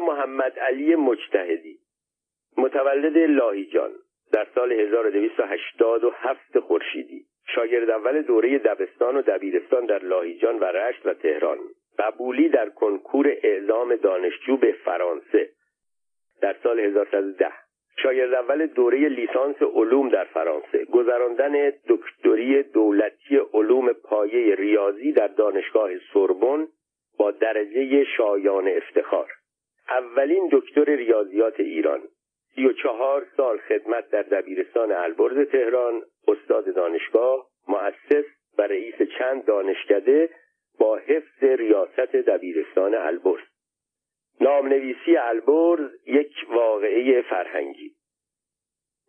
محمد علی مجتهدی متولد لاهیجان در سال 1287 خورشیدی. شاگرد اول دوره دبستان و دبیرستان در لاهیجان و رشت و تهران. قبولی در کنکور اعزام دانشجو به فرانسه در سال 1110 شاگرد اول دوره لیسانس علوم در فرانسه. گذراندن دکتری دولتی علوم پایه ریاضی در دانشگاه سوربن با درجه شایان افتخار. اولین دکتر ریاضیات ایران. سی و چهار سال خدمت در دبیرستان البرز تهران استاد دانشگاه مؤسس و رئیس چند دانشکده با حفظ ریاست دبیرستان البرز. نامنویسی البرز یک واقعه فرهنگی.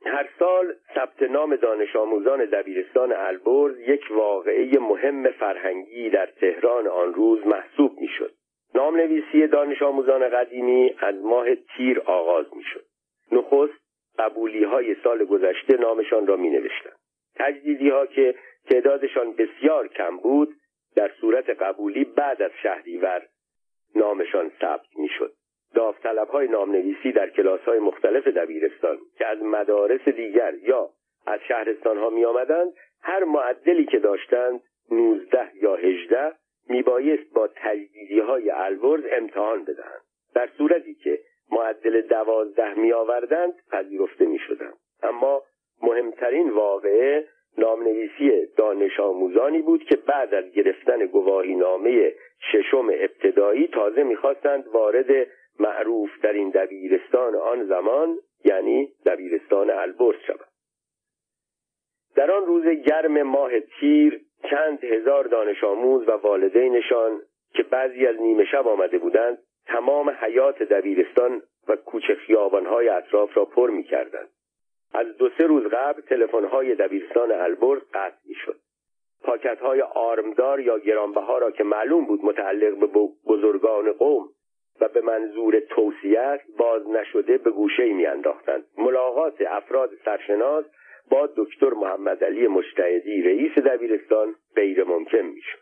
هر سال ثبت نام دانش آموزان دبیرستان البرز یک واقعه مهم فرهنگی در تهران آن روز محسوب می‌شد. نامنویسی دانش آموزان قدیمی از ماه تیر آغاز می‌شد. نخست قبولی های سال گذشته نامشان را می نوشتن. تجدیدی ها که تعدادشان بسیار کم بود در صورت قبولی بعد از شهریور نامشان ثبت می شد. داوطلب های نامنویسی در کلاس های مختلف دبیرستان که از مدارس دیگر یا از شهرستان ها می آمدند هر معدلی که داشتند 19 یا 18 میبایست با تجدیدی های الورز امتحان بدهند در صورتی که معدل دوازده می آوردند پذیرفته می شدند. اما مهمترین واقعه نامنویسی دانش آموزانی بود که بعد از گرفتن گواهی نامه ششم ابتدایی تازه می‌خواستند وارد معروف در این دبیرستان آن زمان یعنی دبیرستان البرز شوند در آن روز گرم ماه تیر چند هزار دانش آموز و والدینشان که بعضی از نیمه شب آمده بودند تمام حیات دبیرستان و کوچه خیابانهای اطراف را پر می کردند. از دو سه روز قبل تلفن‌های دبیرستان البرز قطع می‌شد. پاکت‌های آرمدار یا گرانبها را که معلوم بود متعلق به بزرگان قوم و به منظور توصیت باز نشده به گوشه میانداختند ملاقات افراد سرشناس با دکتر محمد علی مجتهدی رئیس دبیرستان غیر ممکن می‌شد.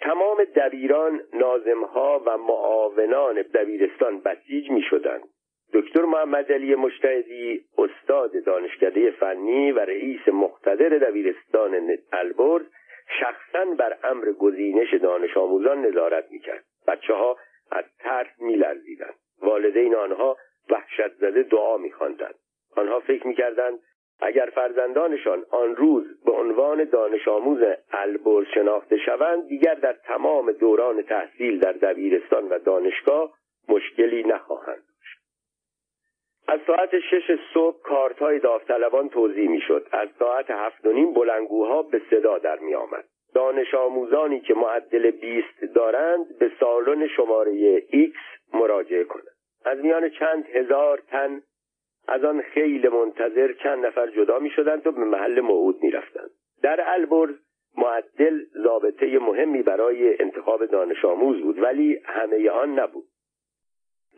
تمام دبیران نازمها و معاونان دبیرستان بسیج می شدند. دکتر محمد علی مشتهدی استاد دانشکده فنی و رئیس مقتدر دبیرستان البرز شخصا بر امر گزینش دانش آموزان نظارت می‌کرد. بچه ها از ترس میلرزیدند. والدین آنها وحشت زده دعا میخواندند. آنها فکر می‌کردند اگر فرزندانشان آن روز به عنوان دانش آموز البرز شناخته شوند دیگر در تمام دوران تحصیل در دبیرستان و دانشگاه مشکلی نخواهند از ساعت شش صبح کارت های داوطلبان توضیح می‌شد. از ساعت هفت و نیم بلنگوها به صدا در می آمد دانش آموزانی که معدل بیست دارند به سالن شماره X مراجعه کنند. از میان چند هزار تن از آن خیلی منتظر چند نفر جدا می شدند و به محل موعود می رفتند. در البرز معدل ضابطه مهمی برای انتخاب دانش آموز بود ولی همه آن نبود.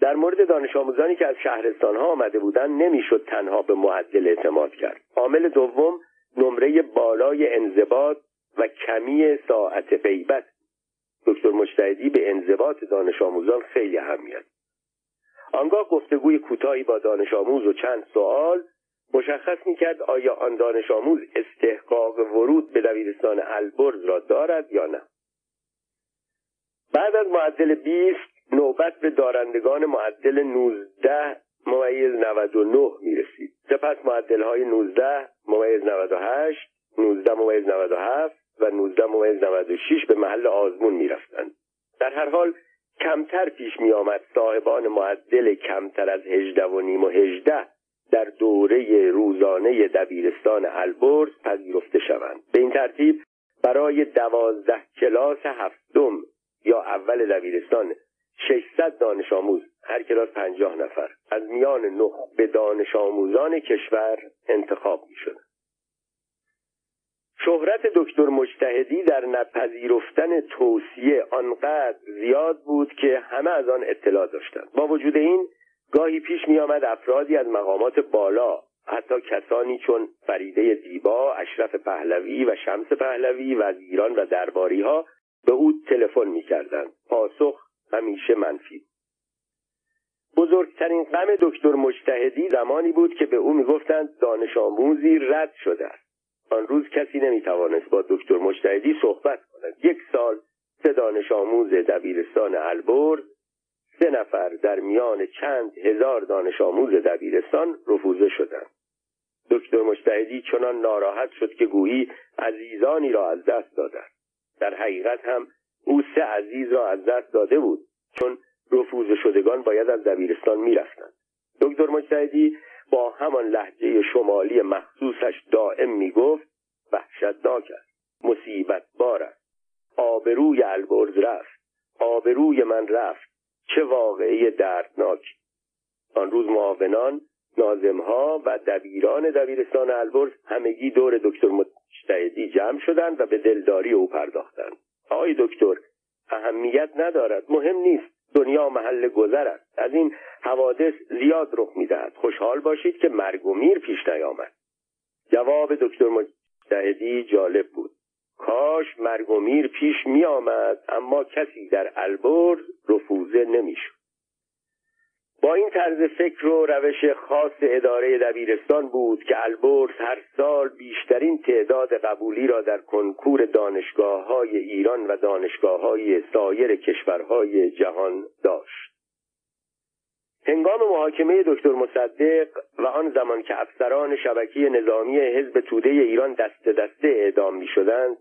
در مورد دانش آموزانی که از شهرستان ها آمده بودند نمی‌شد تنها به معدل اعتماد کرد. عامل دوم نمره بالای انضباط و کمی ساعت غیبت. دکتر مجتهدی به انضباط دانش آموزان خیلی اهمیت آنگاه گفتگوی کوتاهی با دانش آموز و چند سوال مشخص می‌کرد آیا آن دانش آموز استحقاق ورود به دبیرستان البرز را دارد یا نه بعد از معدل 20 نوبت به دارندگان معدل 19 ممیز 99 می رسید سپس معدل های 19 ممیز 98 19 ممیز 97 و 19 ممیز 96 به محل آزمون می رفتند. در هر حال کمتر پیش می آمد صاحبان معدل کمتر از هجده و نیم و هجده در دوره روزانه دبیرستان البرز پذیرفته شوند به این ترتیب برای دوازده کلاس هفتم یا اول دبیرستان 600 دانش آموز هر کلاس پنجاه نفر از میان نخبه دانش آموزان کشور انتخاب می شدن. شهرت دکتر مجتهدی در نپذیرفتن توصیه آنقدر زیاد بود که همه از آن اطلاع داشتند. با وجود این گاهی پیش می آمد افرادی از مقامات بالا حتی کسانی چون فریده دیبا، اشرف پهلوی و شمس پهلوی وزیران و درباری ها به او تلفن می کردند. پاسخ همیشه منفی بزرگترین غم دکتر مجتهدی زمانی بود که به او می‌گفتند دانش آموزی رد شده است. آن روز کسی نمی‌توانست با دکتر مجتهدی صحبت کند. یک سال سه دانش آموز دبیرستان البرز سه نفر در میان چند هزار دانش آموز دبیرستان رفوزه شدند. دکتر مجتهدی چنان ناراحت شد که گویی عزیزانی را از دست دادند. در حقیقت هم او سه عزیز را از دست داده بود چون رفوزه شدگان باید از دبیرستان می‌رفتند. دکتر مجتهدی با همان لحجه شمالی مخصوصش دائم می‌گفت وحشتناک است مصیبت بار است. آبروی البرز رفت آبروی من رفت چه واقعه دردناک. آن روز معاونان نازمها و دبیران دبیرستان البرز همگی دور دکتر مجتهدی جمع شدند و به دلداری او پرداختند. آقای دکتر اهمیت ندارد مهم نیست دنیا محل گذر است. از این حوادث زیاد رخ می‌دهد. خوشحال باشید که مرگ و میر پیش نیامد. جواب دکتر مجتهدی جالب بود. کاش مرگ و میر پیش می آمد اما کسی در البرز رفوزه نمی‌شد. با این طرز فکر و روش خاص اداره دبیرستان بود که البرز هر سال بیشترین تعداد قبولی را در کنکور دانشگاه های ایران و دانشگاه های سایر کشورهای جهان داشت. هنگام محاکمه دکتر مصدق و آن زمان که افسران شبکه نظامی حزب توده ایران دست دسته اعدام می شدند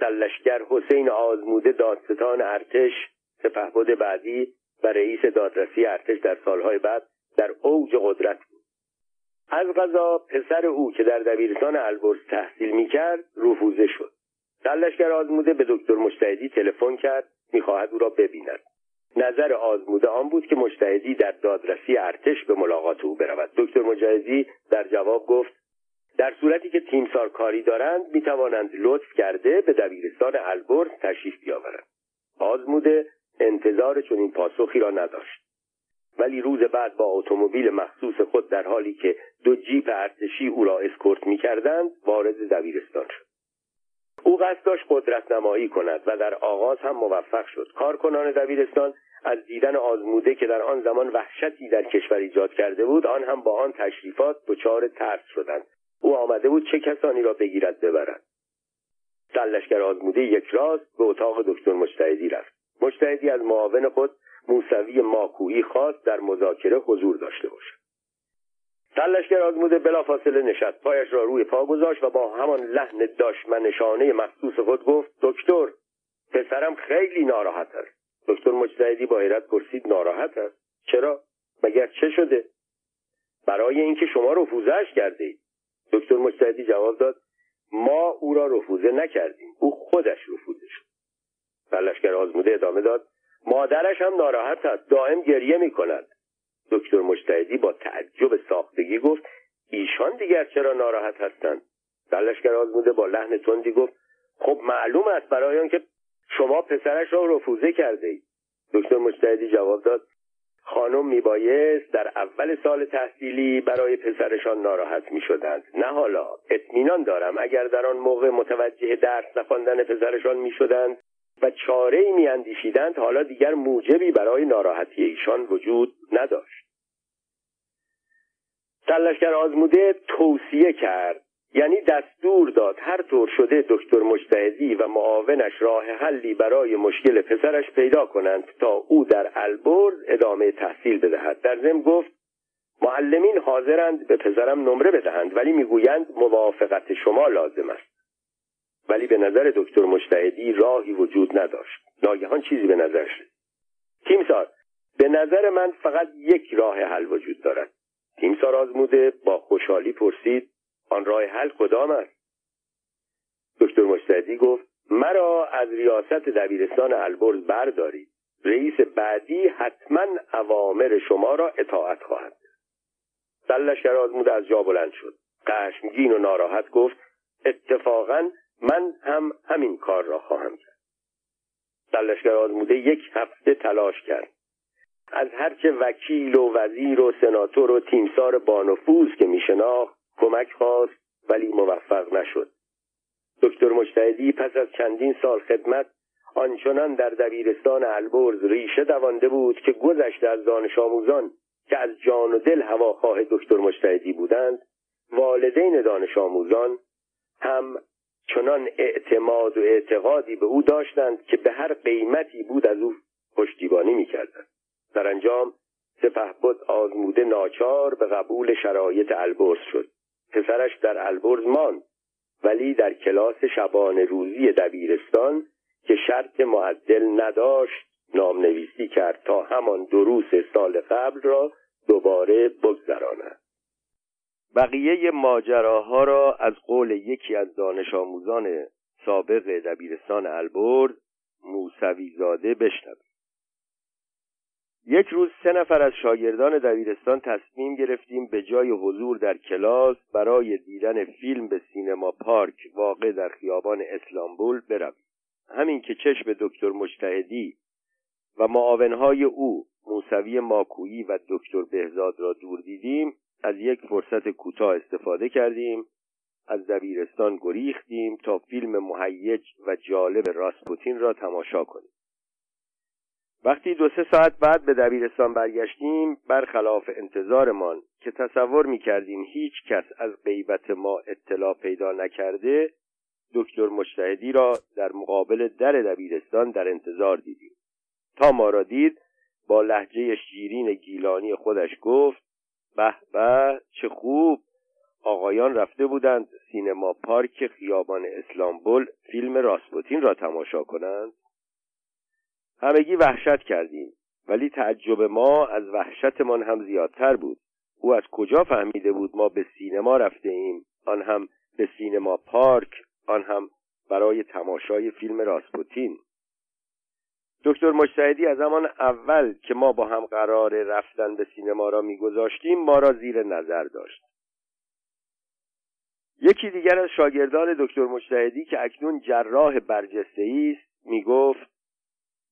سلشگر حسین آزموده دادستان ارتش سپهبد بعدی و رئیس دادرسی ارتش در سالهای بعد در اوج قدرت بود. از غذا پسر او که در دبیرستان البرز تحصیل می‌کرد رفوزه شد. سلشگر آزموده به دکتر مشتهدی تلفن کرد می‌خواهد او را ببیند. نظر آزموده آن بود که مشتهدی در دادرسی ارتش به ملاقات او برود. دکتر مجاهدی در جواب گفت در صورتی که تیمسار کاری دارند می‌توانند لطف کرده به دبیرستان البرز تشریف بیاورند. آزموده انتظار چنین پاسخی را نداشت. ولی روز بعد با اتومبیل مخصوص خود در حالی که دو جیپ ارتشی او را اسکورت می‌کردند وارد دبیرستان شد. او قصد داشت قدرت نمایی کند و در آغاز هم موفق شد. کارکنان دبیرستان از دیدن آزموده که در آن زمان وحشتی در کشور ایجاد کرده بود آن هم با آن تشریفات دچار ترس شدند. او آمده بود چه کسانی را بگیرد ببرد. سلشگر آزموده یک راست به اتاق دکتر مجتهدی رفت. مجتهدی از معاون خود موسوی ماکویی خواست در مذاکره حضور داشته باشد. سلشگر آزموده بلافاصله نشست. پایش را روی پا گذاشت و با همان لحن داشمنشانه مخصوص خود گفت دکتر پسرم خیلی ناراحت است. دکتر مجتهدی با حیرت پرسید ناراحت است؟ چرا؟ مگر چه شده؟ برای اینکه شما رفوزش کرده اید. دکتر مجتهدی جواب داد ما او را رفوزه نکردیم او خودش رفوزه شد. لشکر آزموده ادامه داد مادرش هم ناراحت است دائم گریه می کند دکتر مجتهدی با تعجب ساختگی گفت ایشان دیگر چرا ناراحت هستند؟ لشکر آزموده با لحن تندی گفت خب معلوم است برای آنکه شما پسرش را رفوزه کرده اید. دکتر مجتهدی جواب داد خانم میبایست در اول سال تحصیلی برای پسرشان ناراحت می‌شدند. نه حالا اطمینان دارم اگر در آن موقع متوجه درس نخواندن پسرشان می‌شدند و چاره ای میاندیشیدند حالا دیگر موجبی برای ناراحتی ایشان وجود نداشت. سلشگر آزموده توصیه کرد یعنی دستور داد هر طور شده دکتر مجتهدی و معاونش راه حلی برای مشکل پسرش پیدا کنند تا او در البرز ادامه تحصیل بدهد. در ضمن گفت معلمین حاضرند به پسرم نمره بدهند ولی می‌گویند موافقت شما لازم است. ولی به نظر دکتر مجتهدی راهی وجود نداشت. ناگهان چیزی به نظر شد تیمسار به نظر من فقط یک راه حل وجود دارد. تیمسار آزموده با خوشحالی پرسید آن راه حل کدام است؟ دکتر مجتهدی گفت مرا از ریاست دبیرستان البرز بردارید. رئیس بعدی حتما اوامر شما را اطاعت خواهد سلش آزموده از جا بلند شد. خشمگین و ناراحت گفت اتفاقا من هم همین کار را خواهم کرد. سلشگر آزموده یک هفته تلاش کرد. از هرچه وکیل و وزیر و سناتور و تیمسار بانفوز که میشناخت کمک خواست ولی موفق نشد. دکتر مجتهدی پس از چندین سال خدمت آنچنان در دبیرستان البرز ریشه دوانده بود که گذشته از دانش آموزان که از جان و دل هواخواه دکتر مجتهدی بودند والدین دانش آموزان هم چنان اعتماد و اعتقادی به او داشتند که به هر قیمتی بود از او پشتیبانی می‌کردند. در انجام سپهبد آزموده ناچار به قبول شرایط البرز شد. پسرش در البرز ماند ولی در کلاس شبان روزی دبیرستان که شرط معدل نداشت نام نویسی کرد تا همان دروس سال قبل را دوباره بگذراند. بقیه ماجراها را از قول یکی از دانش آموزان سابق دبیرستان البرز موسوی زاده بشنوید یک روز سه نفر از شاگردان دبیرستان تصمیم گرفتیم به جای حضور در کلاس برای دیدن فیلم به سینما پارک واقع در خیابان اسلامبول برویم. همین که چشم دکتر مجتهدی و معاونهای او موسوی ماکویی و دکتر بهزاد را دور دیدیم از یک فرصت کوتاه استفاده کردیم از دبیرستان گریختیم تا فیلم مهیج و جالب راسپوتین را تماشا کنیم. وقتی دو سه ساعت بعد به دبیرستان برگشتیم برخلاف انتظارمان که تصور می کردیم هیچ کس از غیبت ما اطلاع پیدا نکرده دکتر مجتهدی را در مقابل در دبیرستان در انتظار دیدیم. تا ما را دید با لحجه شیرین گیلانی خودش گفت به به چه خوب. آقایان رفته بودند سینما پارک خیابان اسلامبول فیلم راسپوتین را تماشا کنند. همگی وحشت کردیم ولی تعجب ما از وحشتمان هم زیادتر بود. او از کجا فهمیده بود ما به سینما رفته ایم آن هم به سینما پارک آن هم برای تماشای فیلم راسپوتین. دکتر مجتهدی از همان اول که ما با هم قرار رفتن به سینما را میگذاشتیم ما را زیر نظر داشت. یکی دیگر از شاگردان دکتر مجتهدی که اکنون جراح برجسته است می‌گفت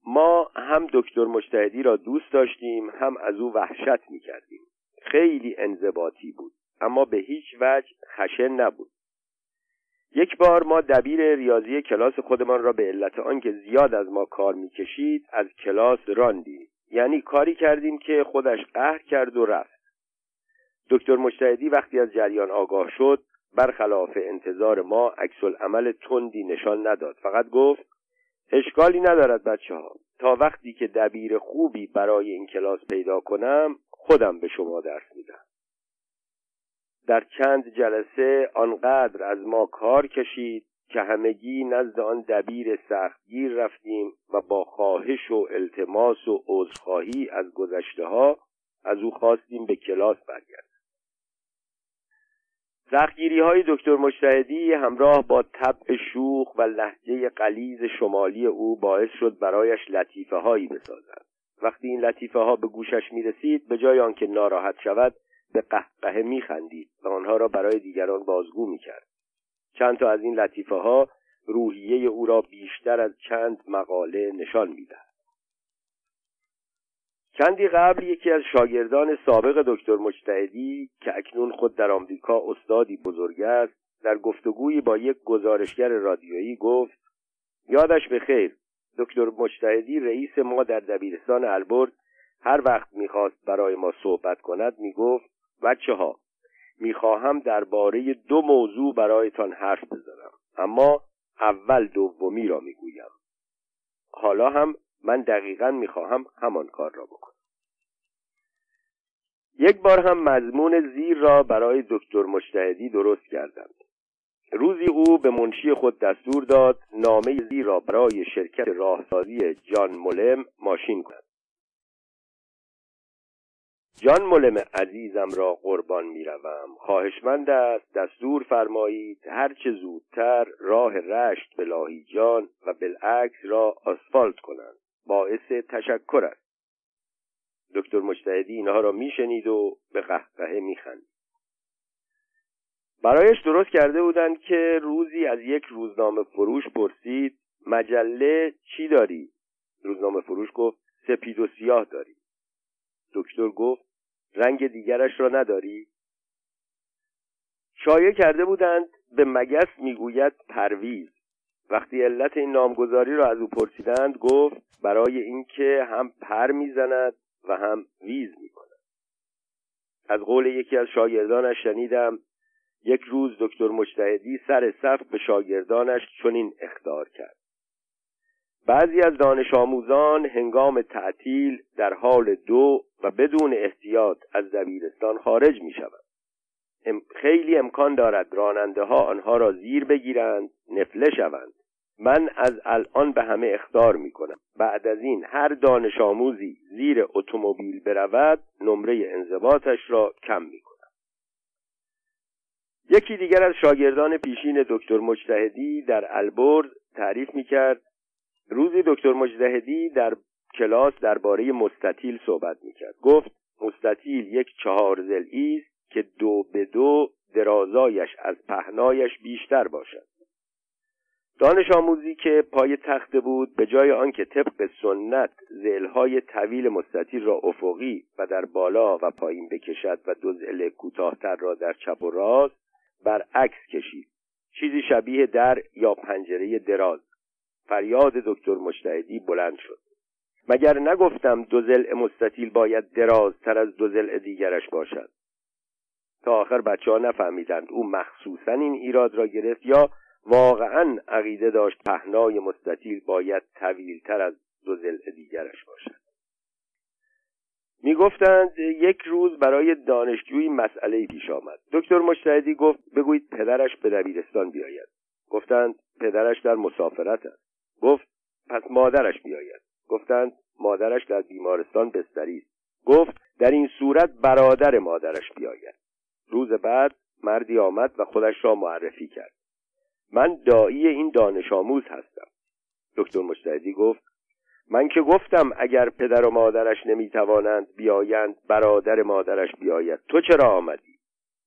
ما هم دکتر مجتهدی را دوست داشتیم هم از او وحشت می‌کردیم. خیلی انضباطی بود اما به هیچ وجه خشن نبود. یک بار ما دبیر ریاضی کلاس خودمان را به علت آنکه زیاد از ما کار می‌کشید از کلاس راندیم. یعنی کاری کردیم که خودش قهر کرد و رفت. دکتر مجتهدی وقتی از جریان آگاه شد برخلاف انتظار ما عکس عمل تندی نشان نداد. فقط گفت اشکالی ندارد بچه ها تا وقتی که دبیر خوبی برای این کلاس پیدا کنم خودم به شما درس میدم. در چند جلسه آنقدر از ما کار کشید که همگی نزد آن دبیر سختگیر رفتیم و با خواهش و التماس و عذرخواهی از گذشته ها از او خواستیم به کلاس برگرد سختگیری های دکتر مجتهدی همراه با طبع شوخ و لحجه قلیز شمالی او باعث شد برایش لطیفه هایی بسازد وقتی این لطیفه ها به گوشش می رسید به جای آنکه ناراحت شود به قهقه میخندید و آنها را برای دیگران بازگو می‌کرد. چند تا از این لطیفه ها روحیه او را بیشتر از چند مقاله نشان می‌دهد. چندی قبل یکی از شاگردان سابق دکتر مجتهدی که اکنون خود در آمریکا استادی بزرگ است در گفتگویی با یک گزارشگر رادیویی گفت یادش به خیر دکتر مجتهدی رئیس ما در دبیرستان البرد هر وقت می‌خواست برای ما صحبت کند می‌گفت بچه ها می‌خواهم درباره دو موضوع برایتان حرف بزنم اما اول دومی را می‌گویم. حالا هم من دقیقا می‌خواهم همان کار را بکنم. یک بار هم مضمون زیر را برای دکتر مجتهدی درست کردند. روزی او به منشی خود دستور داد نامه زیر را برای شرکت راهسازی جان مولم ماشین کند. جان ملم عزیزم را قربان می‌روم. خواهشمند است دستور فرمایید هرچه زودتر راه رشت به لاهیجان و بالعکس را آسفالت کنند. باعث تشکر است. دکتر مجتهدی اینها را میشنید و به قهقهه میخند برایش درست کرده بودند که روزی از یک روزنامه فروش پرسید مجله چی داری؟ روزنامه فروش گفت سپید و سیاه داری دکتر گفت رنگ دیگرش را نداری؟ شایع کرده بودند به مگس می‌گوید پرویز. وقتی علت این نامگذاری را از او پرسیدند گفت برای اینکه هم پر می‌زند و هم ویز می‌کند. از قول یکی از شاگردانش شنیدم یک روز دکتر مجتهدی سر صف به شاگردانش چنین اخطار کرد. بعضی از دانش آموزان هنگام تعطیل در حال دو و بدون احتیاط از دبیرستان خارج می شود. خیلی امکان دارد راننده ها آنها را زیر بگیرند نفله شوند. من از الان به همه اخطار می کنم بعد از این هر دانش آموزی زیر اتومبیل برود نمره انضباطش را کم می کنم یکی دیگر از شاگردان پیشین دکتر مجتهدی در البرز تعریف می کرد روزی دکتر مجتهدی در کلاس درباره مستطیل صحبت می کرد گفت مستطیل یک چهار زلی است که دو به دو درازایش از پهنایش بیشتر باشد. دانش آموزی که پای تخته بود به جای آنکه طبق سنت زلهای طویل مستطیل را افقی و در بالا و پایین بکشد و دو زل کوتاهتر را در چپ و راست برعکس کشید. چیزی شبیه در یا پنجره دراز. فریاد دکتر مجتهدی بلند شد. مگر نگفتم دو زل مستطیل باید درازتر از دو زل دیگرش باشد؟ تا آخر بچه ها نفهمیدند او مخصوصا این ایراد را گرفت یا واقعا عقیده داشت پهنای مستطیل باید طویلتر از دو زل دیگرش باشد. می‌گفتند یک روز برای دانشجویی مسئله پیش آمد. دکتر مجتهدی گفت بگویید پدرش به دبیرستان بیاید. گفتند پدرش در مسافرت است. گفت پس مادرش بیاید گفتند مادرش در بیمارستان بستری است. گفت در این صورت برادر مادرش بیاید. روز بعد مردی آمد و خودش را معرفی کرد. من دایی این دانش آموز هستم. دکتر مجتهدی گفت من که گفتم اگر پدر و مادرش نمی‌توانند بیایند برادر مادرش بیاید. تو چرا آمدی؟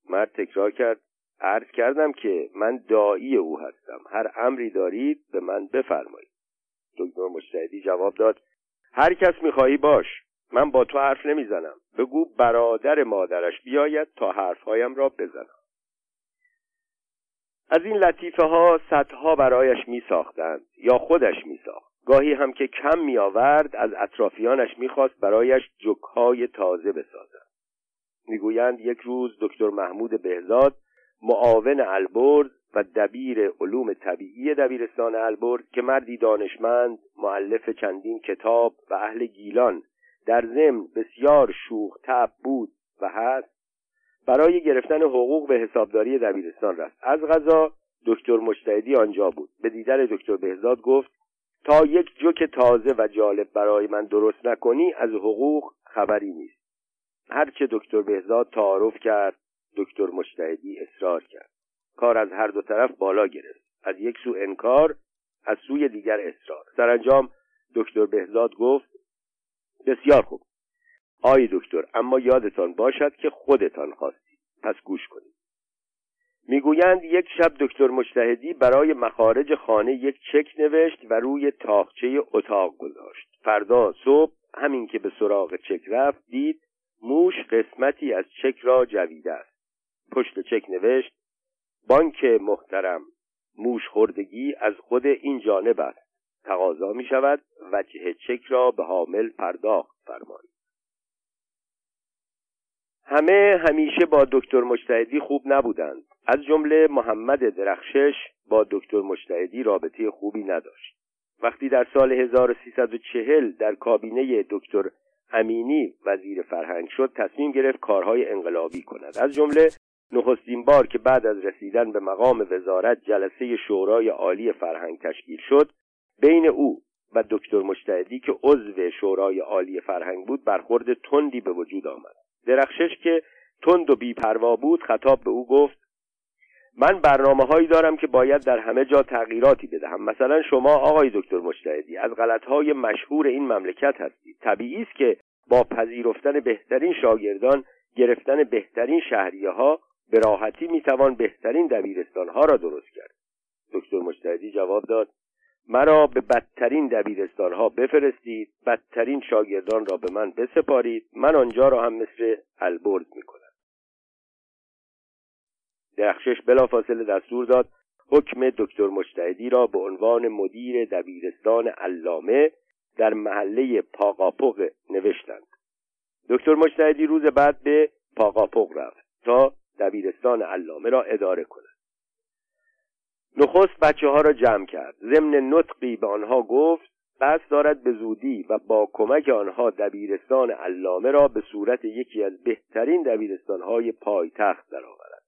مرد تکرار کرد عرض کردم که من دایی او هستم. هر امری دارید به من بفرمایید. دکتر مجتهدی جواب داد هر کس می‌خواهی باش. من با تو حرف نمی‌زنم. بگو برادر مادرش بیاید تا حرفهایم را بزنم. از این لطیفه ها صدها برایش می ساختند یا خودش می ساخت گاهی هم که کم می آورد از اطرافیانش می‌خواست برایش جکهای تازه بسازند می‌گویند یک روز دکتر محمود بهزاد معاون البرز و دبیر علوم طبیعی دبیرستان البرز که مردی دانشمند معلف چندین کتاب و اهل گیلان در ضمن بسیار شوخ تب بود و هست برای گرفتن حقوق به حسابداری دبیرستان رفت. از غذا دکتر مجتهدی آنجا بود. به دیدن دکتر بهزاد گفت تا یک جوک تازه و جالب برای من درست نکنی از حقوق خبری نیست. هرچه دکتر بهزاد تعارف کرد دکتر مجتهدی اصرار کرد. کار از هر دو طرف بالا گرفت. از یک سو انکار از سوی دیگر اصرار. سرانجام دکتر بهزاد گفت بسیار خوب. آی دکتر اما یادتان باشد که خودتان خواستید. پس گوش کنید. می‌گویند یک شب دکتر مجتهدی برای مخارج خانه یک چک نوشت و روی تاخچه اتاق گذاشت. فردا صبح همین که به سراغ چک رفت دید موش قسمتی از چک را جویده است. پشت چک نوشت بانک محترم موش خوردگی از خود این جانب است. تقاضا می شود وجه چک را به حامل پرداخت فرمایید. همه همیشه با دکتر مجتهدی خوب نبودند. از جمله محمد درخشش با دکتر مجتهدی رابطه خوبی نداشت. وقتی در سال 1340 در کابینه دکتر امینی وزیر فرهنگ شد تصمیم گرفت کارهای انقلابی کند. از جمله نخستین بار که بعد از رسیدن به مقام وزارت جلسه شورای عالی فرهنگ تشکیل شد بین او و دکتر مجتهدی که عضو شورای عالی فرهنگ بود برخورد تندی به وجود آمد. درخشش که تند و بیپروا بود خطاب به او گفت من برنامه هایی دارم که باید در همه جا تغییراتی بدهم. مثلا شما آقای دکتر مجتهدی از غلط های مشهور این مملکت هستید. طبیعی است که با پذیرفتن بهترین شاگردان گرفتن بهترین شهریه ها به راحتی می‌توان بهترین دبیرستان ها را درست کرد. دکتر مجتهدی جواب داد مرا به بدترین دبیرستان ها بفرستید بدترین شاگردان را به من بسپارید من آنجا را هم مثل البرز می‌کنم. درخشش بلافاصله دستور داد حکم دکتر مجتهدی را به عنوان مدیر دبیرستان علامه در محله پاقاپق نوشتند. دکتر مجتهدی روز بعد به پاقاپق رفت تا دبیرستان علامه را اداره کند. نخست بچه ها را جمع کرد. ضمن نطقی به آنها گفت قصد دارد به زودی و با کمک آنها دبیرستان علامه را به صورت یکی از بهترین دبیرستانهای پایتخت درآورد.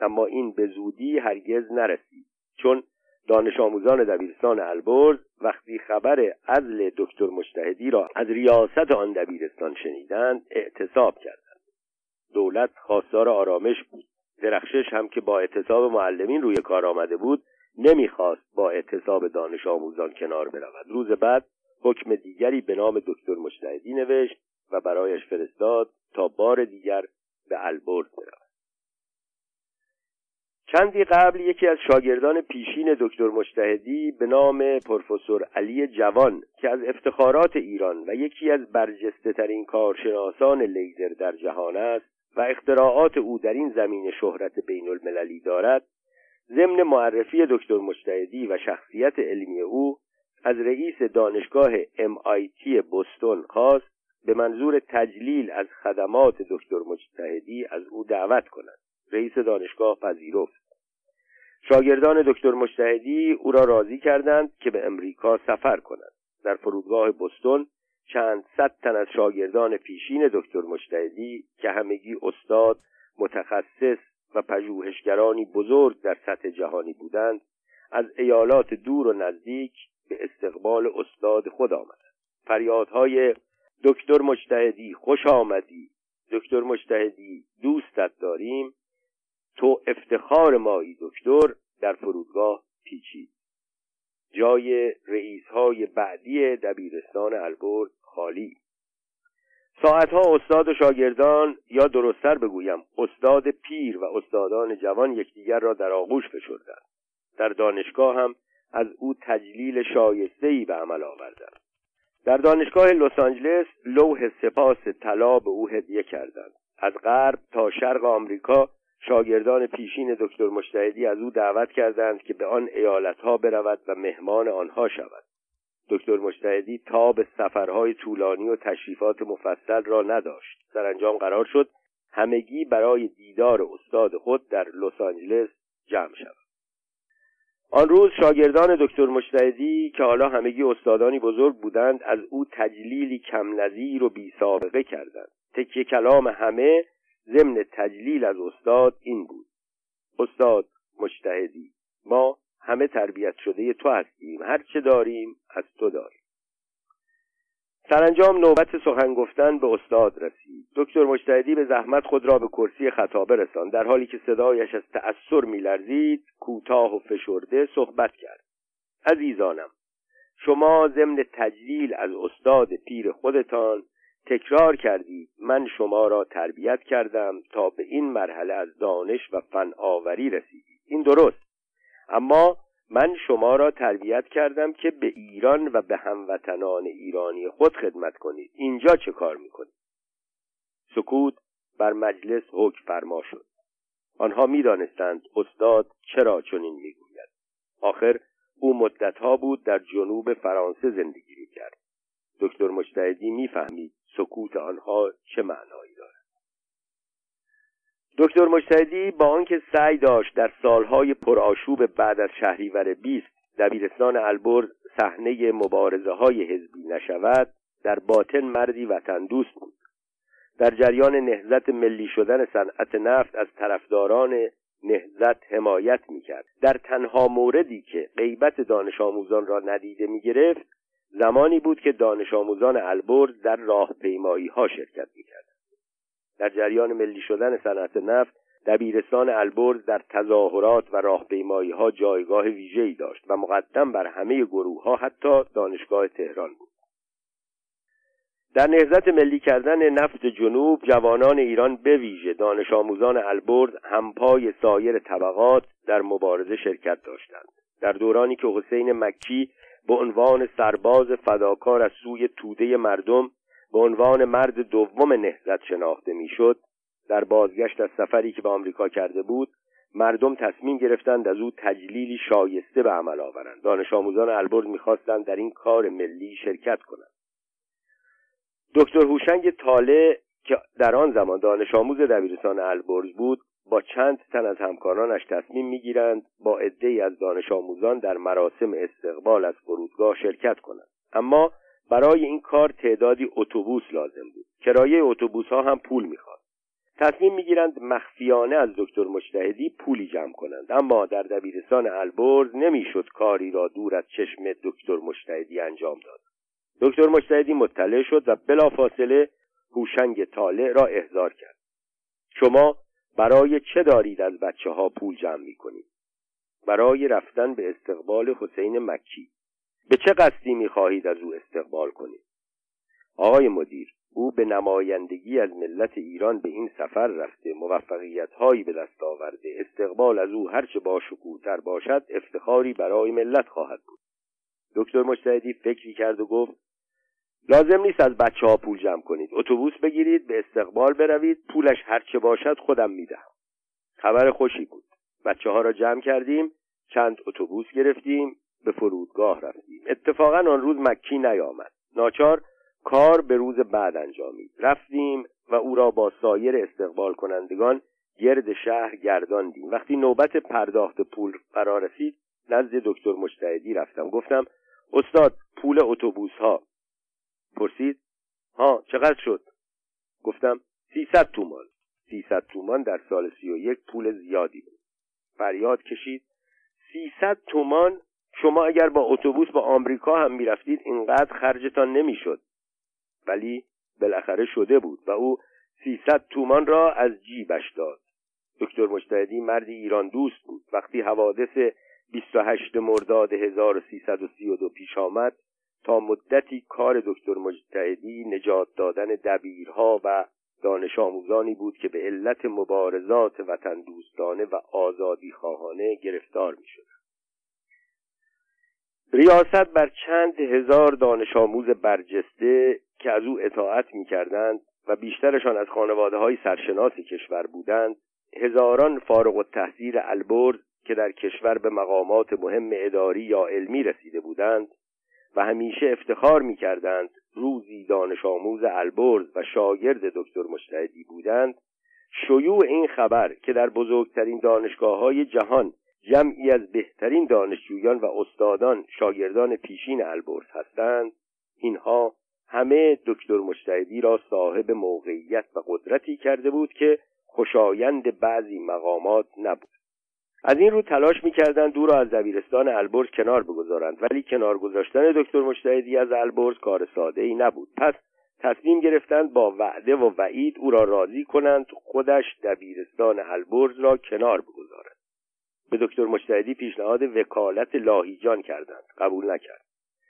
اما این به زودی هرگز نرسید چون دانش آموزان دبیرستان البرز وقتی خبر عزل دکتر مجتهدی را از ریاست آن دبیرستان شنیدند اعتصاب کردند. دولت خواستار آرامش بود. درخشش هم که با اعتصاب معلمین روی کار آمده بود نمی‌خواست با اعتصاب دانش آموزان کنار برود. روز بعد حکم دیگری به نام دکتر مجتهدی نوشت و برایش فرستاد تا بار دیگر به البرز برود. چندی قبل یکی از شاگردان پیشین دکتر مجتهدی به نام پروفسور علی جوان که از افتخارات ایران و یکی از برجسته ترین کارشناسان لیزر در جهان است و اختراعات او در این زمین شهرت بین المللی دارد ضمن معرفی دکتر مجتهدی و شخصیت علمی او از رئیس دانشگاه MIT بوستون خواست به منظور تجلیل از خدمات دکتر مجتهدی از او دعوت کند. رئیس دانشگاه پذیرفت. شاگردان دکتر مجتهدی او را راضی کردند که به امریکا سفر کند در فرودگاه بستون چند صد تن از شاگردان پیشین دکتر مجتهدی که همگی استاد متخصص و پژوهشگرانی بزرگ در سطح جهانی بودند از ایالات دور و نزدیک به استقبال استاد خود آمدند. فریادهای دکتر مجتهدی خوش آمدی دکتر مجتهدی دوستت داریم تو افتخار مایی دکتر در فرودگاه پیچید. جای رئیس های بعدی دبیرستان البرز خالی ساعتها استاد و شاگردان یا درستتر بگویم استاد پیر و استادان جوان یکدیگر را در آغوش فشردند در دانشگاه هم از او تجلیل شایستهای به عمل آوردند. در دانشگاه لس آنجلس لوح سپاس طلا به او هدیه کردند. از غرب تا شرق آمریکا شاگردان پیشین دکتر مشتهدی از او دعوت کردند که به آن ایالتها برود و مهمان آنها شود. دکتر مشتهدی تا به سفرهای طولانی و تشریفات مفصل را نداشت. سرانجام قرار شد همگی برای دیدار استاد خود در لس آنجلس جمع شود آن روز شاگردان دکتر مشتهدی که حالا همگی استادانی بزرگ بودند از او تجلیلی کم نظیر و بی سابقه کردند. تکیه کلام همه ضمن تجلیل از استاد این بود. استاد مجتهدی ما همه تربیت شده تو هستیم. هر چه داریم از تو داریم. سرانجام نوبت سخن گفتن به استاد رسید. دکتر مجتهدی به زحمت خود را به کرسی خطابه رساند. در حالی که صدایش از تأثر میلرزید کوتاه و فشرده صحبت کرد. عزیزانم شما ضمن تجلیل از استاد پیر خودتان تکرار کردید. من شما را تربیت کردم تا به این مرحله از دانش و فن آوری رسیدید. این درست. اما من شما را تربیت کردم که به ایران و به هموطنان ایرانی خود خدمت کنید. اینجا چه کار می‌کنید؟ سکوت بر مجلس حکم فرما شد. آنها می‌دانستند استاد چرا چنین می‌گوید. آخر او مدتها بود در جنوب فرانسه زندگی می‌کرد. دکتر مجتهدی می‌فهمید سکوت آنها چه معنایی دکتر مجتهدی با آنکه سعی داشت در سالهای پرآشوب بعد از شهریور 20 دبیرستان البرز صحنه مبارزه های حزبی نشود در باطن مردی وطن دوست بود. در جریان نهزت ملی شدن صنعت نفت از طرفداران نهزت حمایت می‌کرد. در تنها موردی که غیبت دانش آموزان را ندیده می‌گرفت زمانی بود که دانش آموزان البرز در راهپیمایی ها شرکت می‌کرد در جریان ملی شدن صنعت نفت دبیرستان البرز در تظاهرات و راهپیمایی ها جایگاه ویژه‌ای داشت و مقدم بر همه گروه ها حتی دانشگاه تهران بود. در نهزت ملی کردن نفت جنوب جوانان ایران به ویژه دانش آموزان البرز همپای سایر طبقات در مبارزه شرکت داشتند. در دورانی که حسین مکی به عنوان سرباز فداکار از سوی توده مردم به عنوان مرد دوم نهزت شناخته می‌شد در بازگشت از سفری که به آمریکا کرده بود مردم تصمیم گرفتند از او تجلیلی شایسته به عمل آورند. دانش آموزان البرز می‌خواستند در این کار ملی شرکت کنند. دکتر هوشنگ تاله که در آن زمان دانش آموز دبیرستان البرز بود با چند تن از همکارانش تصمیم می‌گیرند با عدهای از دانش آموزان در مراسم استقبال از فرودگاه شرکت کنند. اما برای این کار تعدادی اتوبوس لازم بود. کرایه اتوبوس ها هم پول می‌خواد تصمیم می‌گیرند مخفیانه از دکتر مجتهدی پولی جمع کنند. اما در دبیرستان البرز نمی‌شد کاری را دور از چشم دکتر مجتهدی انجام داد. دکتر مجتهدی مطلع شد و بلافاصله هوشنگ طالع را احضار کرد. شما برای چه دارید از بچه ها پول جمع می کنید؟ برای رفتن به استقبال حسین مکی. به چه قصدی می خواهید از او استقبال کنید؟ آقای مدیر او به نمایندگی از ملت ایران به این سفر رفته موفقیت هایی به دست آورده. استقبال از او هرچه با شکوهتر باشد افتخاری برای ملت خواهد بود. دکتر مجتهدی فکری کرد و گفت لازم نیست از بچه ها پول جمع کنید. اتوبوس بگیرید به استقبال بروید پولش هرچه باشد خودم می‌دهم. خبر خوشی بود. بچه ها را جمع کردیم چند اتوبوس گرفتیم. به فرودگاه رفتیم اتفاقا آن روز مکی نیامد. ناچار کار به روز بعد انجامید. رفتیم و او را با سایر استقبال کنندگان گرد شهر گرداندیم. وقتی نوبت پرداخت پول فرا رسید نزد دکتر مجتهدی رفتم. گفتم استاد پول اتوبوس ها پرسید ها چقدر شد؟ گفتم سیصد تومان. سیصد تومان در سال سی و یک پول زیادی بود. فریاد کشید سیصد تومان شما اگر با اتوبوس با آمریکا هم می‌رفتید اینقدر خرجتان نمی‌شد. ولی بالاخره شده بود و او سیصد تومان را از جیبش داد. دکتر مجتهدی مردی ایران دوست بود. وقتی حوادث 28 مرداد 1332 پیش آمد تا مدتی کار دکتر مجتهدی نجات دادن دبیرها و دانش آموزانی بود که به علت مبارزات وطن دوستانه و آزادی خواهانه گرفتار می شد. ریاست بر چند هزار دانش آموز برجسته که از او اطاعت می کردند و بیشترشان از خانواده های سرشناس کشور بودند هزاران فارغ و تحصیل البرز که در کشور به مقامات مهم اداری یا علمی رسیده بودند و همیشه افتخار می کردند روزی دانش آموز البرز و شاگرد دکتر مشتهدی بودند شیوع این خبر که در بزرگترین دانشگاه های جهان جمعی از بهترین دانشجویان و استادان شاگردان پیشین البرز هستند. اینها همه دکتر مجتهدی را صاحب موقعیت و قدرتی کرده بود که خوشایند بعضی مقامات نبود. از این رو تلاش می‌کردند دو را از دبیرستان البرز کنار بگذارند ولی کنار گذاشتن دکتر مجتهدی از البرز کار ساده ای نبود. پس تصمیم گرفتند با وعده و وعید او را راضی کنند خودش دبیرستان البرز را کنار بگذارد. به دکتر مجتهدی پیشنهاد وکالت لاهیجان کردند. قبول نکرد.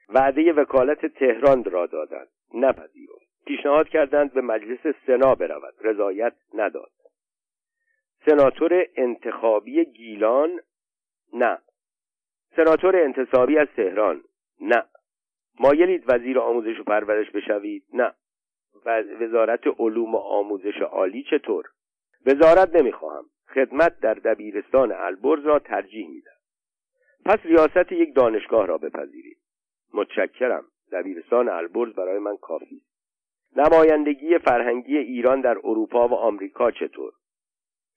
وعده وکالت تهران را دادند. نپذیرفت پیشنهاد کردند به مجلس سنا برود. رضایت نداد. سناتور انتخابی گیلان نه. سناتور انتصابی از تهران نه. مایلید وزیر آموزش و پرورش بشوید نه. وزارت علوم و آموزش عالی چطور؟ وزارت نمی‌خواهم. خدمت در دبیرستان البرز را ترجیح میدم پس ریاست یک دانشگاه را بپذیرید. متشکرم. دبیرستان البرز برای من کافی نمایندگی فرهنگی ایران در اروپا و آمریکا چطور؟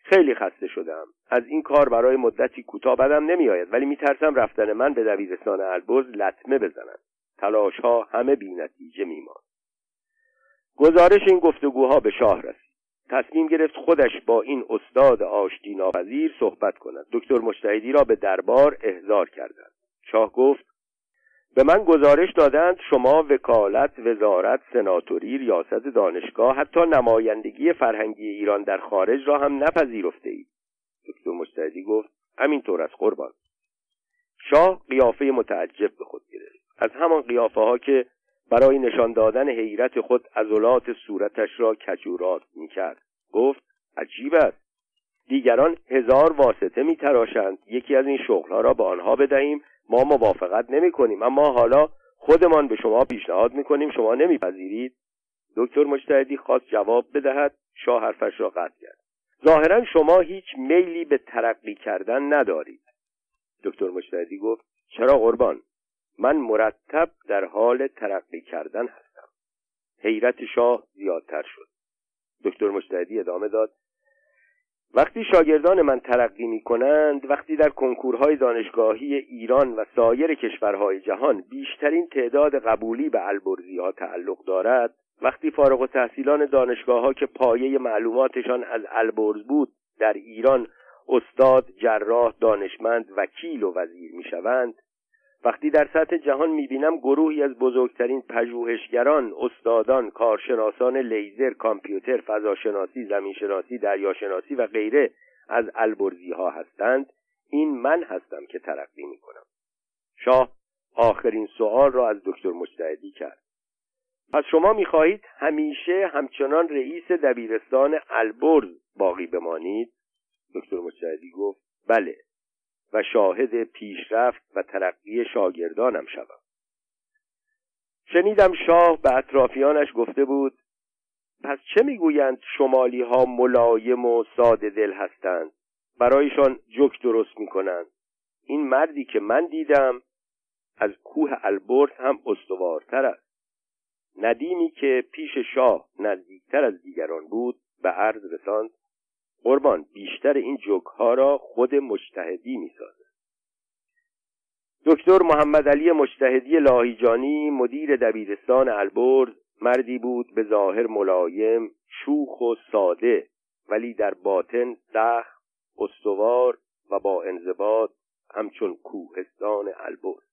خیلی خسته شدم. از این کار برای مدتی کوتاه بدم نمیآید ولی میترسم رفتن من به دبیرستان البرز لطمه بزنند تلاش ها همه بینتیجه میماند. گزارش این گفتگوها به شاه رسید. تصمیم گرفت خودش با این استاد آشتی ناپذیر صحبت کند. دکتر مجتهدی را به دربار احضار کردند. شاه گفت به من گزارش دادند شما وکالت وزارت سناتوری ریاست دانشگاه حتی نمایندگی فرهنگی ایران در خارج را هم نپذیرفته اید. دکتر مجتهدی گفت همینطور از قربان. شاه قیافه متعجب به خود گرفت. از همان قیافه ها که برای نشان دادن حیرت خود عضلات صورتش را کجوراست می‌کرد. گفت عجیب است. دیگران هزار واسطه میتراشند. یکی از این شغلها را به آنها بدهیم. ما موافقت نمی کنیم اما حالا خودمان به شما پیشنهاد می کنیم شما نمیپذیرید. دکتر مجتهدی خواست جواب بدهد. شاه حرفش را قطع کرد. ظاهرا شما هیچ میلی به ترقی کردن ندارید. دکتر مجتهدی گفت چرا قربان؟ من مرتب در حال ترقی کردن هستم. حیرت شاه زیادتر شد. دکتر مجتهدی ادامه داد. وقتی شاگردان من ترقی می کنند وقتی در کنکورهای دانشگاهی ایران و سایر کشورهای جهان بیشترین تعداد قبولی به البرزی ها تعلق دارد وقتی فارغ و تحصیلان دانشگاه ها که پایه معلوماتشان از البرز بود در ایران استاد، جراح، دانشمند، وکیل و وزیر می شوند وقتی در سطح جهان می‌بینم گروهی از بزرگترین پژوهشگران استادان کارشناسان لیزر کامپیوتر فضاشناسی زمینشناسی دریاشناسی و غیره از البرزی ها هستند این من هستم که ترقی می‌کنم. شاه آخرین سوال را از دکتر مجتهدی کرد. پس شما می‌خواهید همیشه همچنان رئیس دبیرستان البرز باقی بمانید؟ دکتر مجتهدی گفت بله. و شاهد پیشرفت و ترقی شاگردانم شوم. شنیدم شاه به اطرافیانش گفته بود پس چه می‌گویند شمالی ها ملایم و ساده دل هستند؟ برایشان جک درست می‌کنند. این مردی که من دیدم از کوه البرز هم استوارتر است. ندیمی که پیش شاه نزدیکتر از دیگران بود به عرض رساند قربان بیشتر این جوک ها را خود مجتهدی می سازد. دکتر محمد علی مجتهدی لاهیجانی مدیر دبیرستان البرز مردی بود به ظاهر ملایم شوخ و ساده ولی در باطن سخت استوار و با انضباط همچون کوهستان البرز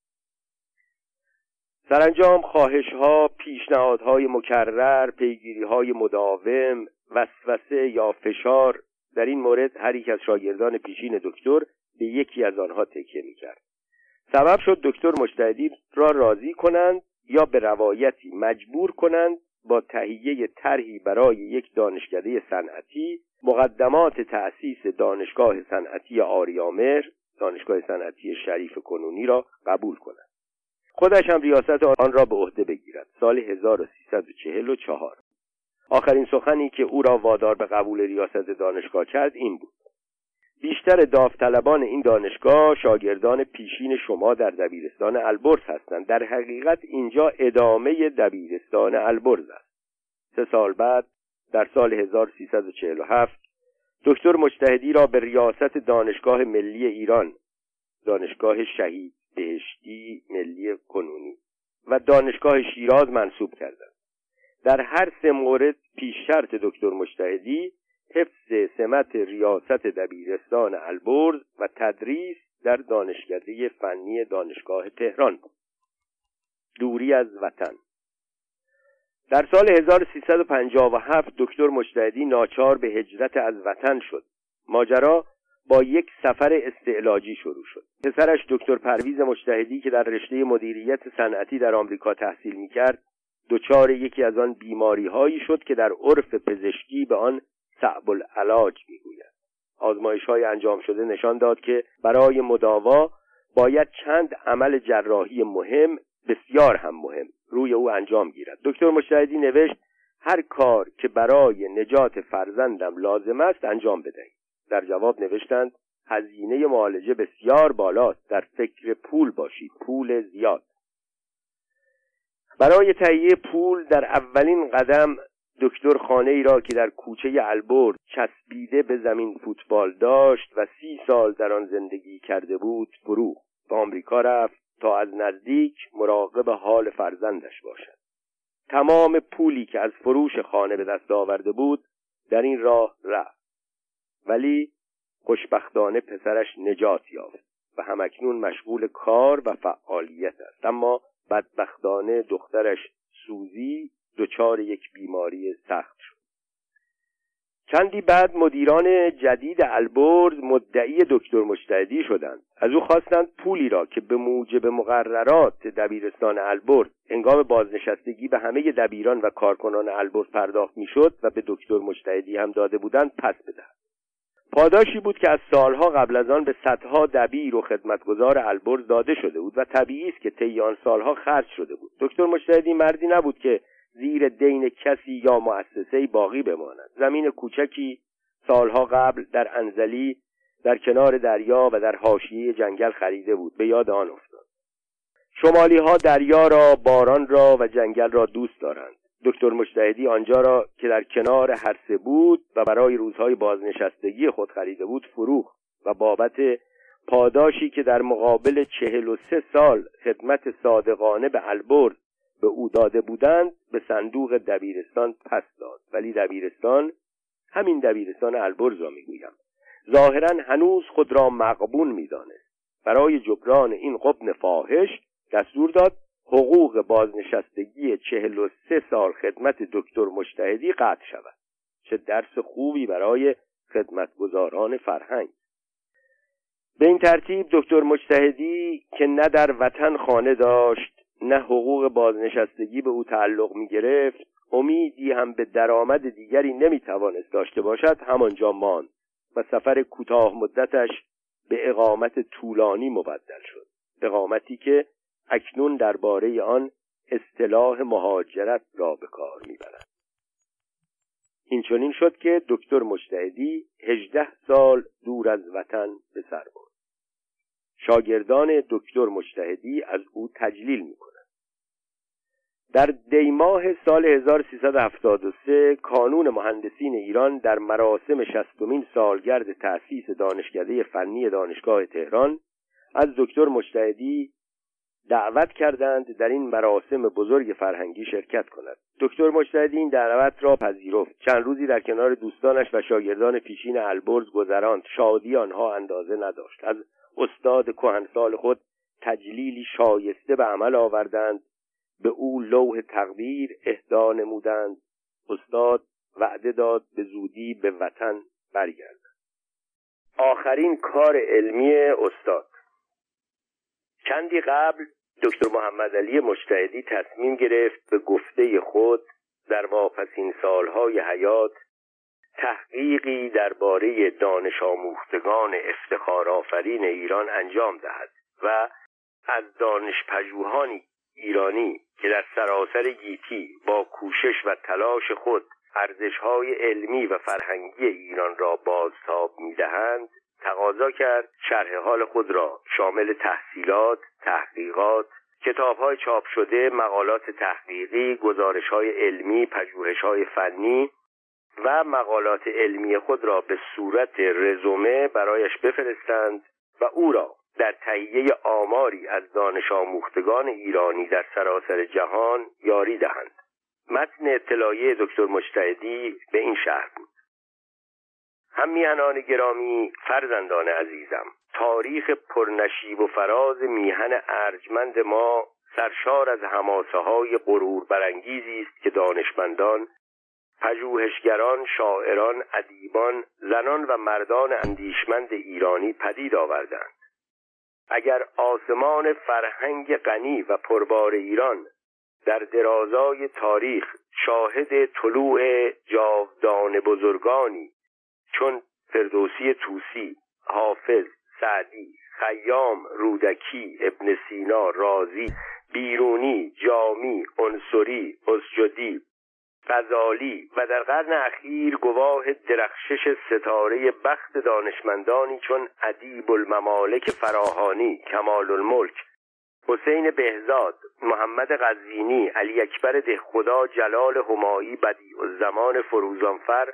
سرانجام خواهش ها پیشنهادهای مکرر پیگیری های مداوم وسوسه یا فشار در این مورد هر یک از شاگردان پیشین دکتر به یکی از آنها تکیه می‌کرد. سبب شد دکتر مجتهدی را راضی کنند یا به روایتی مجبور کنند با تهیه طرحی برای یک دانشکده صنعتی مقدمات تأسیس دانشگاه صنعتی آریامر دانشگاه صنعتی شریف کنونی را قبول کند خودش هم ریاست آن را به عهده بگیرد. سال 1344 آخرین سخنی که او را وادار به قبول ریاست دانشگاه کرد این بود. بیشتر داوطلبان این دانشگاه شاگردان پیشین شما در دبیرستان البرز هستند. در حقیقت اینجا ادامه دبیرستان البرز است. سه سال بعد در سال 1347 دکتر مجتهدی را به ریاست دانشگاه ملی ایران دانشگاه شهید بهشتی ملی کنونی و دانشگاه شیراز منصوب کردند. در هر سه مورد پیش شرط دکتر مجتهدی حفظ سمت ریاست دبیرستان البرز و تدریس در دانشکده فنی دانشگاه تهران بود. دوری از وطن. در سال 1357 دکتر مجتهدی ناچار به هجرت از وطن شد. ماجرا با یک سفر استعلاجی شروع شد. پسرش دکتر پرویز مجتهدی که در رشته مدیریت صنعتی در آمریکا تحصیل می‌کرد دچار یکی از آن بیماری هایی شد که در عرف پزشکی به آن صعب العلاج می‌گوید. آزمایش های انجام شده نشان داد که برای مداوا باید چند عمل جراحی مهم بسیار هم مهم روی او انجام گیرد. دکتر مشاهدی نوشت هر کار که برای نجات فرزندم لازم است انجام بدهید. در جواب نوشتند هزینه معالجه بسیار بالاست در فکر پول باشید پول زیاد. برای تهیه پول در اولین قدم دکتر خانه ای را که در کوچه البرد چسبیده به زمین فوتبال داشت و سی سال در آن زندگی کرده بود فروخت به آمریکا رفت تا از نزدیک مراقب حال فرزندش باشد. تمام پولی که از فروش خانه به دست آورده بود در این راه رفت. ولی خوشبختانه پسرش نجات یافت و همکنون مشغول کار و فعالیت است. اما بدبختانه دخترش سوزی دچار یک بیماری سخت شد. چندی بعد مدیران جدید البرز مدعی دکتر مجتهدی شدند. از او خواستند پولی را که به موجب مقررات دبیرستان البرز انگام بازنشستگی به همه دبیران و کارکنان البرز پرداخت می‌شد و به دکتر مجتهدی هم داده بودند پس بدهد. پاداشی بود که از سالها قبل از آن به صدها دبیر و خدمتگزار البرز داده شده بود و طبیعی است که طی آن سالها خرج شده بود. دکتر مجتهدی مردی نبود که زیر دین کسی یا مؤسسه باقی بماند. زمین کوچکی سالها قبل در انزلی در کنار دریا و در حاشیه جنگل خریده بود. به یاد آن افتاد. شمالی ها دریا را باران را و جنگل را دوست دارند. دکتر مجتهدی آنجا را که در کنار هرسه بود و برای روزهای بازنشستگی خود خریده بود فروخت و بابت پاداشی که در مقابل چهل و سه سال خدمت صادقانه به البرز به او داده بودند به صندوق دبیرستان پس داد. ولی دبیرستان همین دبیرستان البرز را می‌گویم. ظاهرا هنوز خود را مقبون می‌دانست. برای جبران این قبن فاحش دستور داد حقوق بازنشستگی چهل و سه سال خدمت دکتر مشتهدی قطع شود. چه درس خوبی برای خدمتگزاران فرهنگ. به این ترتیب دکتر مجتهدی که نه در وطن خانه داشت نه حقوق بازنشستگی به او تعلق می گرفت امیدی هم به درآمد دیگری نمی توانست داشته باشد همانجا ماند و سفر کوتاه مدتش به اقامت طولانی مبدل شد. اقامتی که اکنون درباره آن اصطلاح مهاجرت را به کار می‌برد. این چنین شد که دکتر مجتهدی هجده سال دور از وطن به سر برد. شاگردان دکتر مجتهدی از او تجلیل می‌کنند. در دیماه سال 1373 کانون مهندسین ایران در مراسم شستمین سالگرد تأسیس دانشکده فنی دانشگاه تهران از دکتر مجتهدی دعوت کردند در این مراسم بزرگ فرهنگی شرکت کند. دکتر مجتهدی این دعوت را پذیرفت. چند روزی در کنار دوستانش و شاگردان پیشین البرز گذراند. شادی آنها اندازه نداشت. از استاد کهنسال خود تجلیلی شایسته به عمل آوردند. به او لوح تقدیر اهدا نمودند. استاد وعده داد به زودی به وطن برگردد. آخرین کار علمی استاد. چندی قبل دکتر محمد علی مجتهدی تصمیم گرفت به گفته خود در واپسین سالهای حیات تحقیقی درباره دانش آموختگان افتخار آفرین ایران انجام دهد و از دانش پژوهانی ایرانی که در سراسر گیتی با کوشش و تلاش خود ارزشهای علمی و فرهنگی ایران را بازتاب می‌دهند تقاضا کرد شرح حال خود را شامل تحصیلات، تحقیقات، کتابهای چاپ شده، مقالات تحقیقی، گزارشهای علمی، پژوهشهای فنی و مقالات علمی خود را به صورت رزومه برایش بفرستند و او را در تهیه آماری از دانش آموختگان ایرانی در سراسر جهان یاری دهند. متن اطلاعیه دکتر مجتهدی به این شهر بود. هم گرامی فرزندان عزیزم. تاریخ پرنشیب و فراز میهن ارجمند ما سرشار از هماسه های غرور برانگیزی است که دانشمندان پژوهشگران شاعران ادیبان زنان و مردان اندیشمند ایرانی پدید آوردند. اگر آسمان فرهنگ غنی و پربار ایران در درازای تاریخ شاهد طلوع جاودان بزرگانی چون فردوسی توسی حافظ سعدی خیام رودکی ابن سینا رازی بیرونی جامی انصری اسجدی غزالی و در قرن اخیر گواه درخشش ستاره بخت دانشمندانی چون ادیب الممالک فراهانی کمال الملک حسین بهزاد محمد غزینی علی اکبر دهخدا جلال همایی بدیع الزمان فروزانفر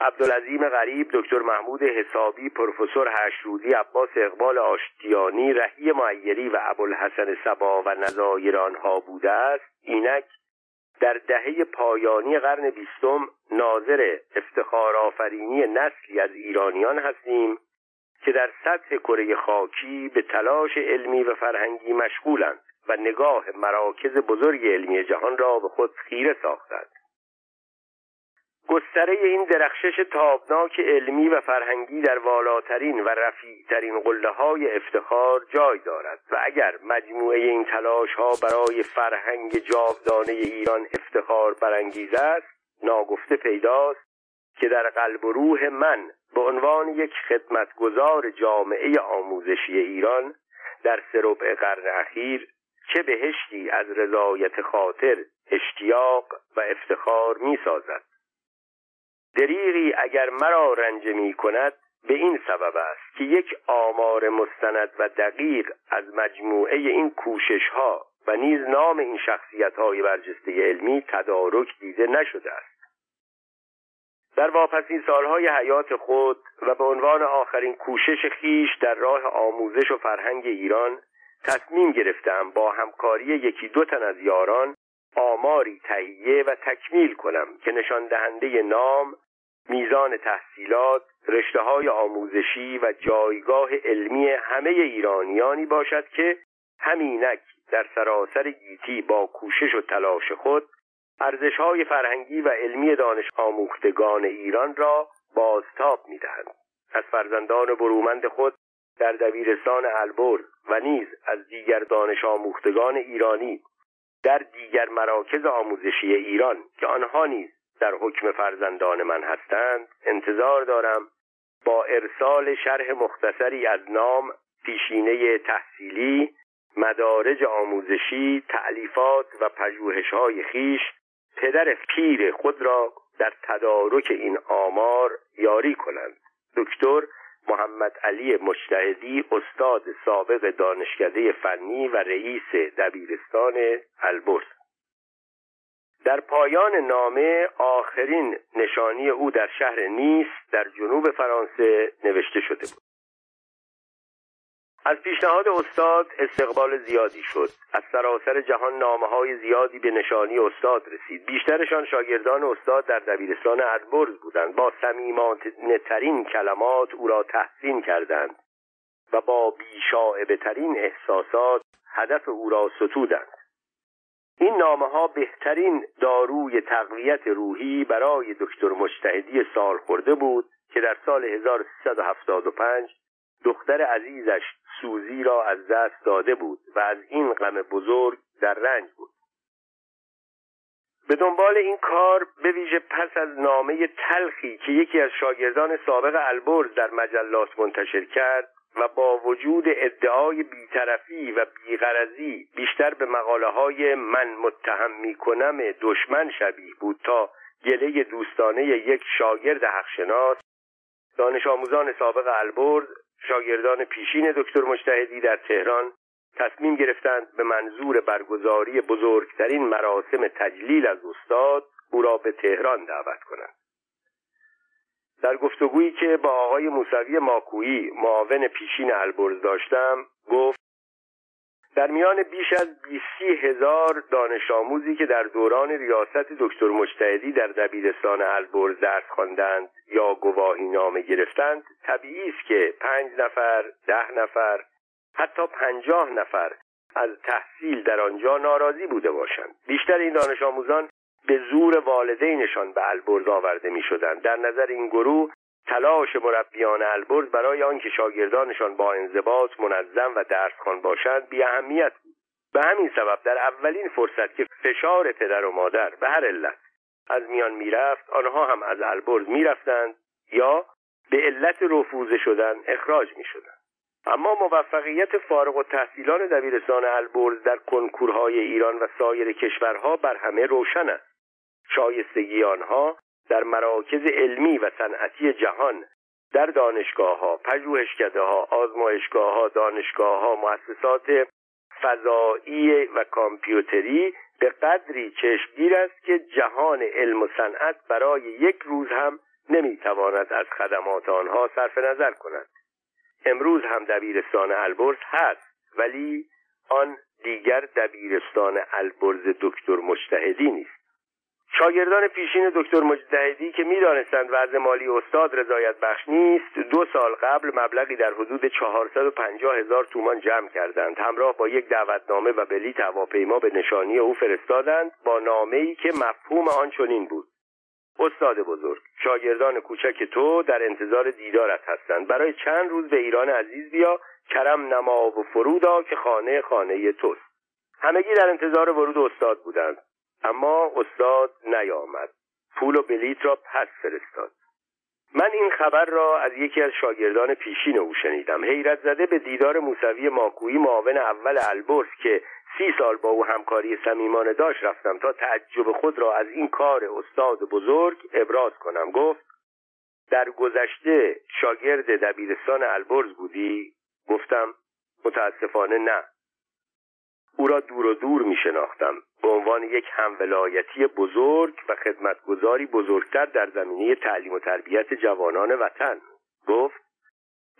عبدالعظیم غریب دکتر محمود حسابی پروفسور هشرودی عباس اقبال آشتیانی رهی معیری و ابوالحسن سبا و نظایر آنها بوده است. اینک در دهه پایانی قرن بیستم ناظر افتخار آفرینی نسلی از ایرانیان هستیم که در سطح کره خاکی به تلاش علمی و فرهنگی مشغولند و نگاه مراکز بزرگ علمی جهان را به خود خیره ساختند. گستره این درخشش تابناک علمی و فرهنگی در والاترین و رفیعترین قله های افتخار جای دارد و اگر مجموعه این تلاش ها برای فرهنگ جاودانه ایران افتخار برانگیز است ناگفته پیداست که در قلب و روح من به عنوان یک خدمتگزار جامعه آموزشی ایران در سربع قرن اخیر چه بهشتی از رضایت خاطر اشتیاق و افتخار می سازد دریغی اگر مرا رنج می کند به این سبب است که یک آمار مستند و دقیق از مجموعه این کوشش ها و نیز نام این شخصیت های برجسته علمی تدارک دیده نشده است. در واپسین سالهای حیات خود و به عنوان آخرین کوشش خیش در راه آموزش و فرهنگ ایران تصمیم گرفتم با همکاری یکی دو تن از یاران آماری تهیه و تکمیل کنم که نشان دهنده نام میزان تحصیلات رشته های آموزشی و جایگاه علمی همه ایرانیانی باشد که همینک در سراسر گیتی با کوشش و تلاش خود ارزش های فرهنگی و علمی دانش آموختگان ایران را بازتاب می‌دهند. از فرزندان برومند خود در دبیرستان البرز و نیز از دیگر دانش آموختگان ایرانی در دیگر مراکز آموزشی ایران که آنها نیز در حکم فرزندان من هستند انتظار دارم با ارسال شرح مختصری از نام پیشینه تحصیلی مدارج آموزشی تعلیفات و پژوهش‌های خیش پدر پیر خود را در تدارک این آمار یاری کنند. دکتر محمد علی مجتهدی استاد سابق دانشکده فنی و رئیس دبیرستان البرز. در پایان نامه آخرین نشانی او در شهر نیس در جنوب فرانسه نوشته شده بود. از پیشنهاد استاد استقبال زیادی شد. از سراسر جهان نامه های زیادی به نشانی استاد رسید. بیشترشان شاگردان استاد در دبیرستان ادبرز بودند. با صمیمانهترین کلمات او را تحسین کردند و با بیشاعبه ترین احساسات هدف او را ستودند. این نامه ها بهترین داروی تقویت روحی برای دکتر مجتهدی سال خورده بود که در سال 1375 دختر عزیزش سوزی را از دست داده بود و از این غم بزرگ در رنج بود. به دنبال این کار به ویژه پس از نامه تلخی که یکی از شاگردان سابق البرز در مجلات منتشر کرد و با وجود ادعای بیطرفی و بیغرزی بیشتر به مقاله های من متهم می کنم دشمن شبیه بود تا گله دوستانه یک شاگرد حقشناس دانش آموزان سابق البرز شاگردان پیشین دکتر مجتهدی در تهران تصمیم گرفتند به منظور برگزاری بزرگترین مراسم تجلیل از استاد او را به تهران دعوت کنند. در گفتگویی که با آقای موسوی ماکویی معاون پیشین البرز داشتم گفت در میان بیش از بیسی هزار دانش آموزی که در دوران ریاست دکتر مجتهدی در دبیرستان البرز درس خواندند یا گواهی نامه گرفتند طبیعی است که پنج نفر ده نفر حتی پنجاه نفر از تحصیل در آنجا ناراضی بوده باشند. بیشتر این دانش آموزان به زور والدینشان به البرز آورده می شدند در نظر این گروه تلاش مربیان البرز برای آنکه شاگردانشان با انضباط منظم و درسخوان باشند بی اهمیت بود. به همین سبب در اولین فرصت که فشار پدر و مادر به هر علت از میان می‌رفت آنها هم از البرز می‌رفتند یا به علت رفوزه شدن اخراج می شدند. اما موفقیت فارغ و تحصیلان دبیرستان البرز در کنکورهای ایران و سایر کشورها بر همه روشن است. شایستگی آنها در مراکز علمی و صنعتی جهان در دانشگاه ها پژوهشکده ها آزمایشگاه ها دانشگاه ها مؤسسات فضایی و کامپیوتری به قدری چشمگیر است که جهان علم و صنعت برای یک روز هم نمی‌تواند از خدمات آنها صرف نظر کند. امروز هم دبیرستان البرز هست ولی آن دیگر دبیرستان البرز دکتر مجتهدی نیست. شاگردان پیشین دکتر مجتهدی که می‌دانستند وضع مالی استاد رضایت بخش نیست دو سال قبل مبلغی در حدود 450 هزار تومان جمع کردند. همراه با یک دعوتنامه و بلیط هواپیما به نشانی او فرستادند با نامه ای که مفهوم آن چنین بود. استاد بزرگ شاگردان کوچک تو در انتظار دیدارت هستند. برای چند روز به ایران عزیز بیا کرم نما و فرودا که خانه خانه توست. همگی در انتظار ورود استاد بودند. اما استاد نیامد. پول و بلیت را پس فرستاد. من این خبر را از یکی از شاگردان پیشین او شنیدم. حیرت زده به دیدار موسوی ماکویی معاون اول البرز که سی سال با او همکاری صمیمانه داشت رفتم تا تعجب خود را از این کار استاد بزرگ ابراز کنم. گفت در گذشته شاگرد دبیرستان البرز بودی؟ گفتم متاسفانه نه. او را دور و دور می شناختم به عنوان یک همولایتی بزرگ و خدمتگذاری بزرگتر در زمینه تعلیم و تربیت جوانان وطن. گفت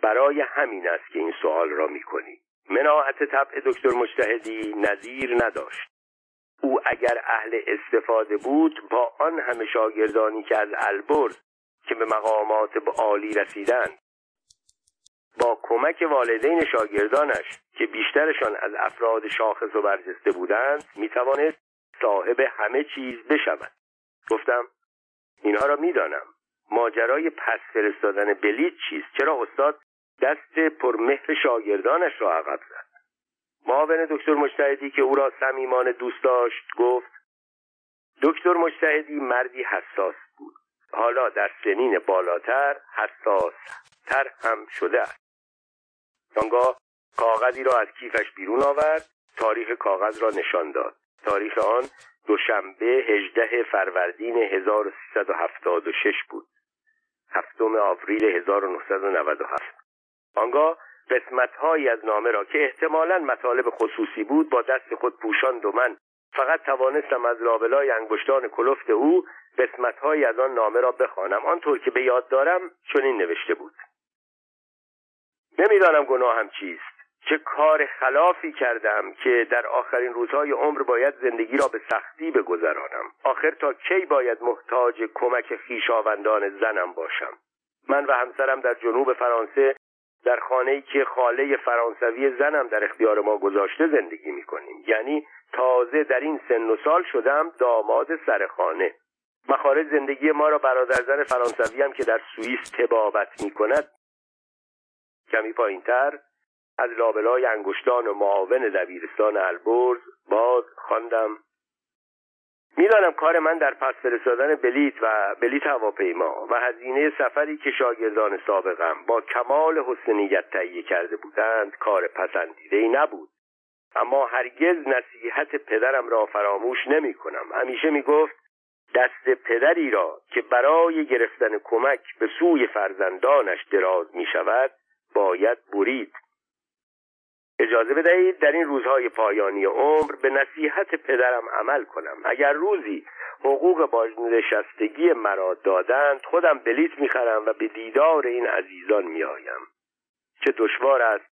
برای همین است که این سوال را می کنی مناعت طبع دکتر مجتهدی نظیر نداشت. او اگر اهل استفاده بود با آن همه شاگردانی که از البرز که به مقامات عالی رسیدند کمک والدین شاگردانش که بیشترشان از افراد شاخص و برجسته بودند می‌توانست صاحب همه چیز بشود. گفتم اینها را می‌دانم. ماجرای پس فرستادن بلیت چیست؟ چرا استاد دست پرمهر شاگردانش را عقب زد؟ معاون دکتر مجتهدی که او را صمیمانه دوست داشت گفت دکتر مجتهدی مردی حساس بود. حالا در سنین بالاتر حساس تر هم شده است. آنگاه کاغذی را از کیفش بیرون آورد تاریخ کاغذ را نشان داد. تاریخ آن دوشنبه 18 فروردین 1376 بود. هفتم آوریل 1997 آنگاه قسمتهایی از نامه را که احتمالا مطالب خصوصی بود با دست خود پوشاند و من فقط توانستم از لابلای انگشتان کلفت او قسمتهایی از آن نامه را بخوانم. آنطور که به یاد دارم چنین نوشته بود. نمی‌دانم گناهم چیست. چه کار خلافی کردم که در آخرین روزهای عمر باید زندگی را به سختی بگذرانم. آخر تا کی باید محتاج کمک خیشاوندان زنم باشم؟ من و همسرم در جنوب فرانسه در خانه‌ای که خاله فرانسوی زنم در اختیار ما گذاشته زندگی می‌کنیم. یعنی تازه در این سن و سال شدم داماد سرخانه مخارج زندگی ما را برادر زن فرانسوی هم که در سوئیس تبابت می‌کند کمی پایینتر از لابلای انگشتان و معاون دبیرستان البرز باز خواندم. می‌دانم کار من در پس فرستادن بلیت و بلیت هواپیما و هزینه سفری که شاگردان سابقم با کمال حسن نیت تهیه کرده بودند کار پسندیده ای نبود. اما هرگز نصیحت پدرم را فراموش نمی کنم همیشه می گفت دست پدری را که برای گرفتن کمک به سوی فرزندانش دراز می شود باید برید. اجازه بدهید در این روزهای پایانی عمر به نصیحت پدرم عمل کنم. اگر روزی حقوق بازنشستگی مرا دادند خودم بلیت می‌خرم و به دیدار این عزیزان میآیم. چه دشوار است.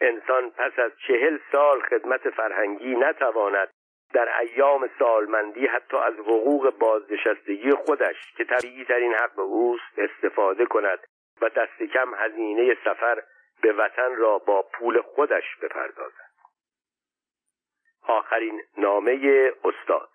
انسان پس از چهل سال خدمت فرهنگی نتواند در ایام سالمندی حتی از حقوق بازنشستگی خودش که طبیعی ترین حق اوست استفاده کند. و دست کم هزینه سفر به وطن را با پول خودش بپردازد. آخرین نامه استاد.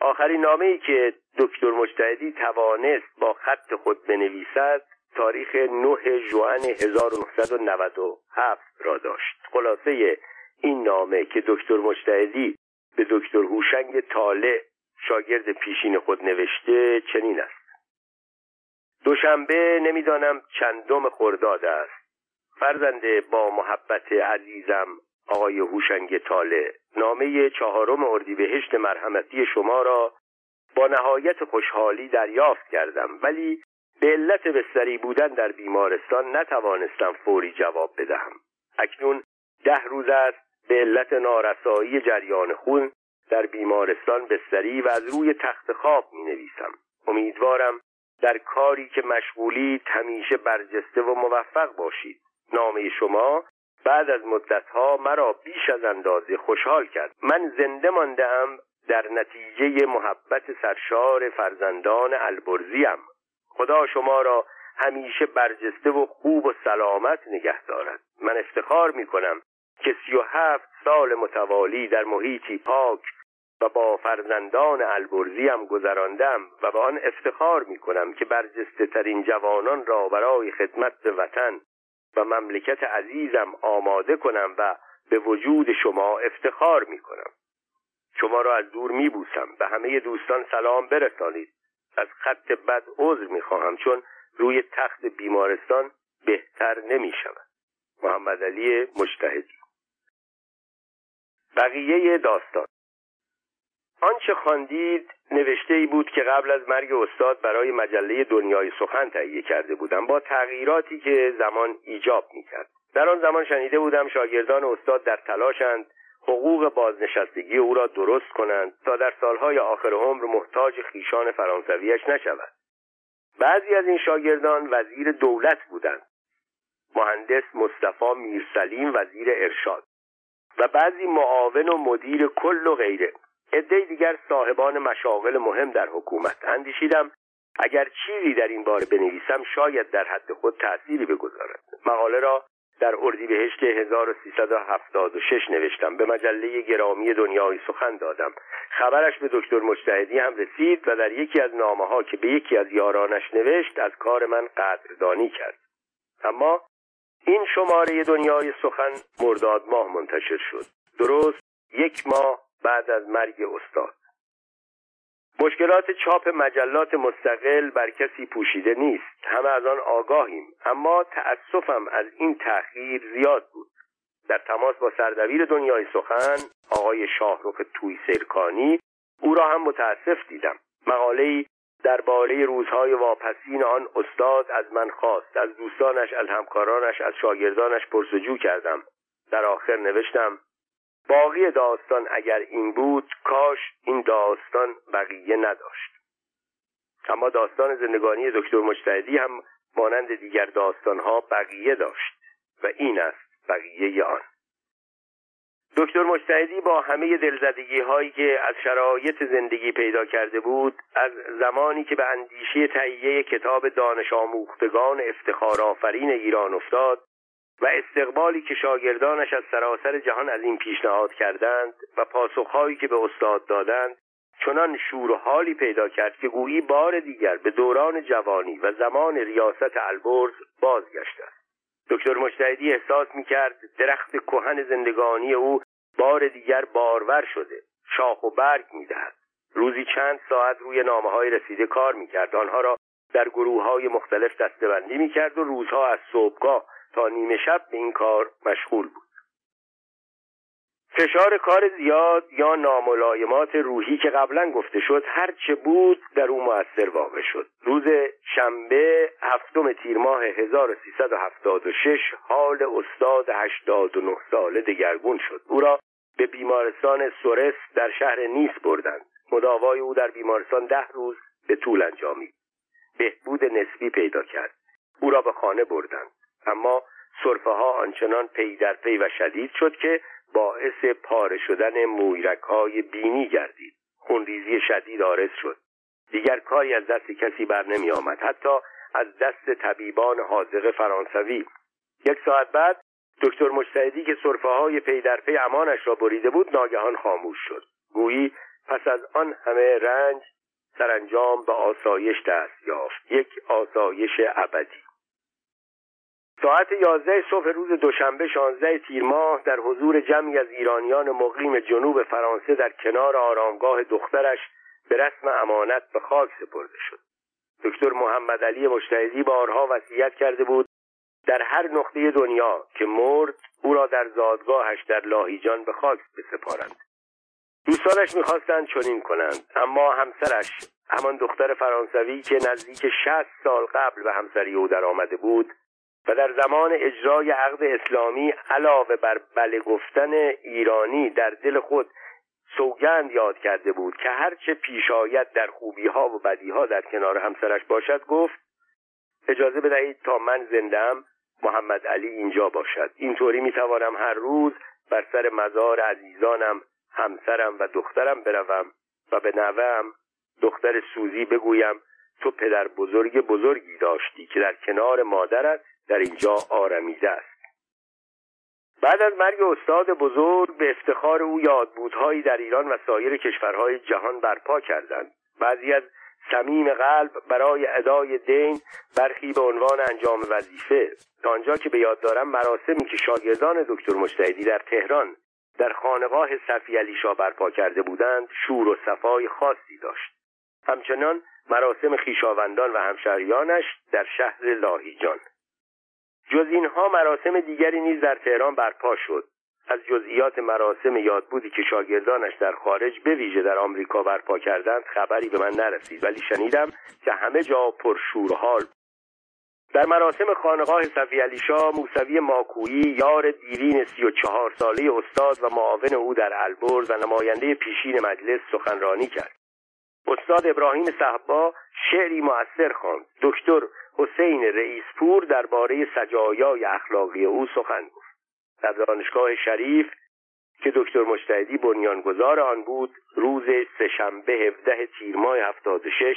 آخرین نامه ای که دکتر مجتهدی توانست با خط خود بنویسد تاریخ 9 جوان 1997 را داشت. خلاصه این نامه که دکتر مجتهدی به دکتر هوشنگ طالع شاگرد پیشین خود نوشته چنین است. دوشنبه نمی‌دانم چندم خرداد است. فرزنده با محبت عزیزم آقای هوشنگ تاله نامه چهارم اردیبهشت مرحمتی شما را با نهایت خوشحالی دریافت کردم ولی به علت بستری بودن در بیمارستان نتوانستم فوری جواب بدهم. اکنون ده روز است به علت نارسایی جریان خون در بیمارستان بستری و از روی تخت خواب می نویسم امیدوارم در کاری که مشغولی همیشه برجسته و موفق باشید. نامه شما بعد از مدتها مرا بیش از اندازه خوشحال کرد. من زنده ماندم در نتیجه محبت سرشار فرزندان البرزیم. خدا شما را همیشه برجسته و خوب و سلامت نگه دارد. من افتخار می کنم که سی و هفت سال متوالی در محیطی پاک و با فرزندان البرزیم گذراندم و به آن افتخار می کنم که برجسته ترین جوانان را برای خدمت به وطن و مملکت عزیزم آماده کنم و به وجود شما افتخار می کنم شما را از دور می بوسم به همه دوستان سلام برسانید. از خط بد عذر می خواهم چون روی تخت بیمارستان بهتر نمی شود محمد علی مجتهدی بقیه داستان آنچه خواندید نوشته ای بود که قبل از مرگ استاد برای مجله دنیای سخن تهیه کرده بودم با تغییراتی که زمان ایجاب می‌کرد. در آن زمان شنیده بودم شاگردان استاد در تلاشند حقوق بازنشستگی او را درست کنند تا در سالهای آخر عمر محتاج خیشان فرانسویش نشود. بعضی از این شاگردان وزیر دولت بودند. مهندس مصطفی میرسلیم وزیر ارشاد و بعضی معاون و مدیر کل و غیره. عده دیگر صاحبان مشاغل مهم در حکومت اندیشیدم. اگر چیزی در این باره بنویسم شاید در حد خود تأثیری بگذارد. مقاله را در اردیبهشت 1376 نوشتم. به مجله گرامی دنیای سخن دادم. خبرش به دکتر مجتهدی هم رسید و در یکی از نامه ها که به یکی از یارانش نوشت از کار من قدردانی کرد. اما این شماره دنیای سخن مرداد ماه منتشر شد. درست یک ماه بعد از مرگ استاد. مشکلات چاپ مجلات مستقل بر کسی پوشیده نیست. همه از آن آگاهیم. اما تأسفم از این تأخیر زیاد بود. در تماس با سردبیر دنیای سخن آقای شاهرخ توی سرکانی او را هم متاسف دیدم. مقاله‌ای درباره روزهای واپسین آن استاد از من خواست. از دوستانش از همکارانش از شاگردانش پرسجو کردم. در آخر نوشتم باقی داستان اگر این بود کاش این داستان بقیه نداشت. اما داستان زندگانی دکتر مجتهدی هم مانند دیگر داستانها بقیه داشت و این است بقیه آن. دکتر مجتهدی با همه دلزدگی هایی که از شرایط زندگی پیدا کرده بود از زمانی که به اندیشه تهیه کتاب دانش آموختگان افتخار آفرین ایران افتاد و استقبالی که شاگردانش از سراسر جهان از این پیشنهاد کردند و پاسخهایی که به استاد دادند چنان شور و حالی پیدا کرد که گویی بار دیگر به دوران جوانی و زمان ریاست البرز بازگشت است. دکتر مجتهدی احساس می‌کرد درخت کهن زندگانی او بار دیگر بارور شده شاخ و برگ می‌دهد. روزی چند ساعت روی نامه های رسیده کار می‌کرد. آنها را در گروه های مختلف دستبندی می‌کرد و روزها از صبحگاه تا نیمه شب به این کار مشغول بود. فشار کار زیاد یا ناملایمات روحی که قبلا گفته شد هر چه بود در او موثر واقع شد. روز شنبه هفتم تیر ماه 1376 حال استاد 89 ساله دگرگون شد. او را به بیمارستان سورس در شهر نیس بردند. مداوای او در بیمارستان ده روز به طول انجامید. بهبود نسبی پیدا کرد. او را به خانه بردند. اما صرفه ها آنچنان پی در پی و شدید شد که باعث پاره شدن مویرک های بینی گردید. خونریزی شدید آرز شد. دیگر کاری از دست کسی بر نمی آمد. حتی از دست طبیبان حاضق فرانسوی. یک ساعت بعد دکتر مجتهدی که صرفه های پی در پی امانش را بریده بود ناگهان خاموش شد. گویی پس از آن همه رنج سرانجام به آسایش دست یافت. یک آسایش ابدی. ساعت یازده صبح روز دوشنبه شانزده تیر ماه در حضور جمعی از ایرانیان مقیم جنوب فرانسه در کنار آرامگاه دخترش به رسم امانت به خاک سپرده شد. دکتر محمد علی مجتهدی بارها وصیت کرده بود در هر نقطه دنیا که مرد او را در زادگاهش در لاهیجان به خاک بسپارند. دوستانش می‌خواستند چنین کنند اما همسرش همان دختر فرانسوی که نزدیک شست سال قبل به همسری او در آمده بود و در زمان اجرای عقد اسلامی علاوه بر بله گفتن ایرانی در دل خود سوگند یاد کرده بود که هرچه پیش آید در خوبی ها و بدی ها در کنار همسرش باشد گفت اجازه بدهید تا من زندم محمد علی اینجا باشد. اینطوری می‌توانم هر روز بر سر مزار عزیزانم همسرم و دخترم بروم و به نوهم دختر سوزی بگویم تو پدر بزرگ بزرگی داشتی که در کنار مادرت در اینجا آرمیده است. بعد از مرگ استاد بزرگ به افتخار او یادبودهایی در ایران و سایر کشورهای جهان برپا کردند. بعضی از صمیم قلب برای ادای دین برخی به عنوان انجام وظیفه. تا آنجا که به یاد دارم مراسمی که شاگردان دکتر مجتهدی در تهران در خانقاه صفی علی شاه برپا کرده بودند شور و صفای خاصی داشت. همچنان مراسم خیشاوندان و همشهریانش در شهر لاهیجان جز اینها مراسم دیگری نیز در تهران برپا شد. از جزئیات مراسم یادبودی که شاگردانش در خارج به ویژه در آمریکا برپا کردند خبری به من نرسید ولی شنیدم که همه جا پرشورحال. در مراسم خانقاه صفی علی شاه موسوی ماکویی یار دیرین سی و چهار ساله استاد و معاون او در البرز و نماینده پیشین مجلس سخنرانی کرد. استاد ابراهیم صحبا شعری مؤثر خواند. دکتر حسین رئیسپور درباره سجایای اخلاقی او سخن گفت. در دانشگاه شریف که دکتر مجتهدی بنیانگذار آن بود روز سهشنبه 17 تیر ماه 76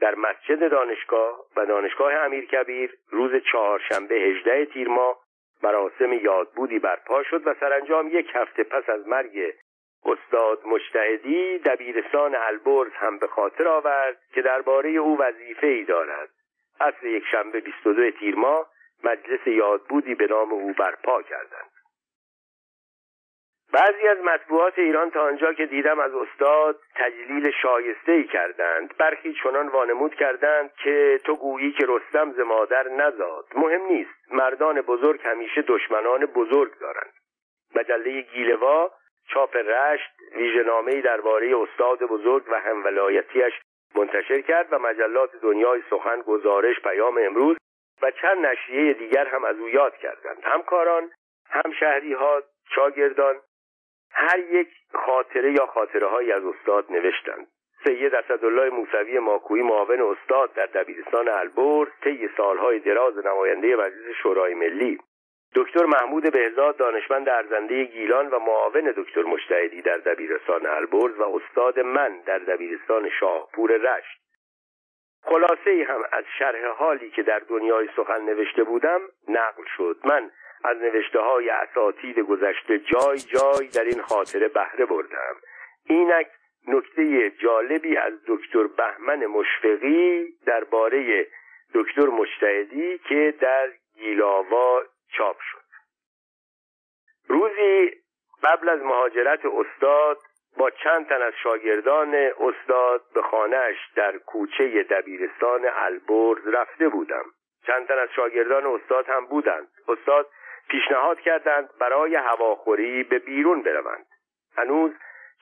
در مسجد دانشگاه و دانشگاه امیرکبیر روز چهارشنبه 18 تیر ماه مراسم یادبودی برپا شد و سرانجام یک هفته پس از مرگ استاد مجتهدی دبیرستان البرز هم به خاطر آورد که درباره او وظیفه ای دارد. اصل یک شنبه 22 تیر ماه مجلس یادبودی به نام او برپا کردند. بعضی از مطبوعات ایران تا آنجا که دیدم از استاد تجلیل شایسته ای کردند برخی چنان وانمود کردند که تو گویی که رستم ز مادر نزاد. مهم نیست مردان بزرگ همیشه دشمنان بزرگ دارند. مجله گیلوا چاپ رشت ویژهنامهای درباره استاد بزرگ و همولایتیش منتشر کرد و مجلات دنیای سخن گزارش پیام امروز و چند نشریه دیگر هم از او یاد کردند. همکاران هم شهری ها شاگردان هر یک خاطره یا خاطره هایی از استاد نوشتند. سید اسدالله موسوی ماکویی معاون استاد در دبیرستان البرز طی سالهای دراز نماینده مجلس شورای ملی. دکتر محمود بهزاد دانشمند ارزنده گیلان و معاون دکتر مشتهدی در دبیرستان البرز و استاد من در دبیرستان شاهپور رشت. خلاصه ای هم از شرح حالی که در دنیای سخن نوشته بودم نقل شد. من از نوشته های اساتید گذشته جای جای در این خاطره بهره بردم. اینک نکته جالبی از دکتر بهمن مشفقی درباره دکتر مجتهدی که در گیلاوا چاپ شد. روزی قبل از مهاجرت استاد با چند تن از شاگردان استاد به خانهش در کوچه دبیرستان البرز رفته بودم. چند تن از شاگردان استاد هم بودند. استاد پیشنهاد کردند برای هواخوری به بیرون بروند. هنوز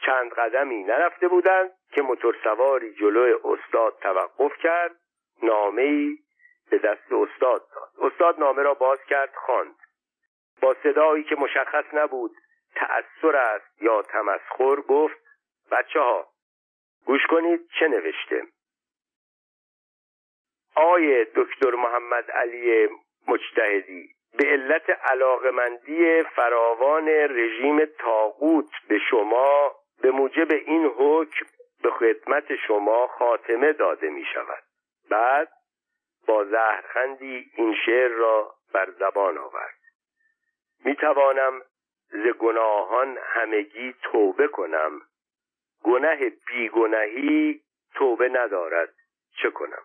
چند قدمی نرفته بودند که موتورسواری جلوی استاد توقف کرد. نامه به دست استاد داد. استاد نامه را باز کرد خواند. با صدایی که مشخص نبود تأثیر است یا تمسخر گفت بچه ها گوش کنید چه نوشته. آقای دکتر محمد علی مجتهدی به علت علاقمندی فراوان رژیم تاغوت به شما به موجب این حکم به خدمت شما خاتمه داده می شود بعد با زهرخندی این شعر را بر زبان آورد. می توانم ز گناهان همگی توبه کنم. گناه بیگناهی توبه ندارد. چه کنم؟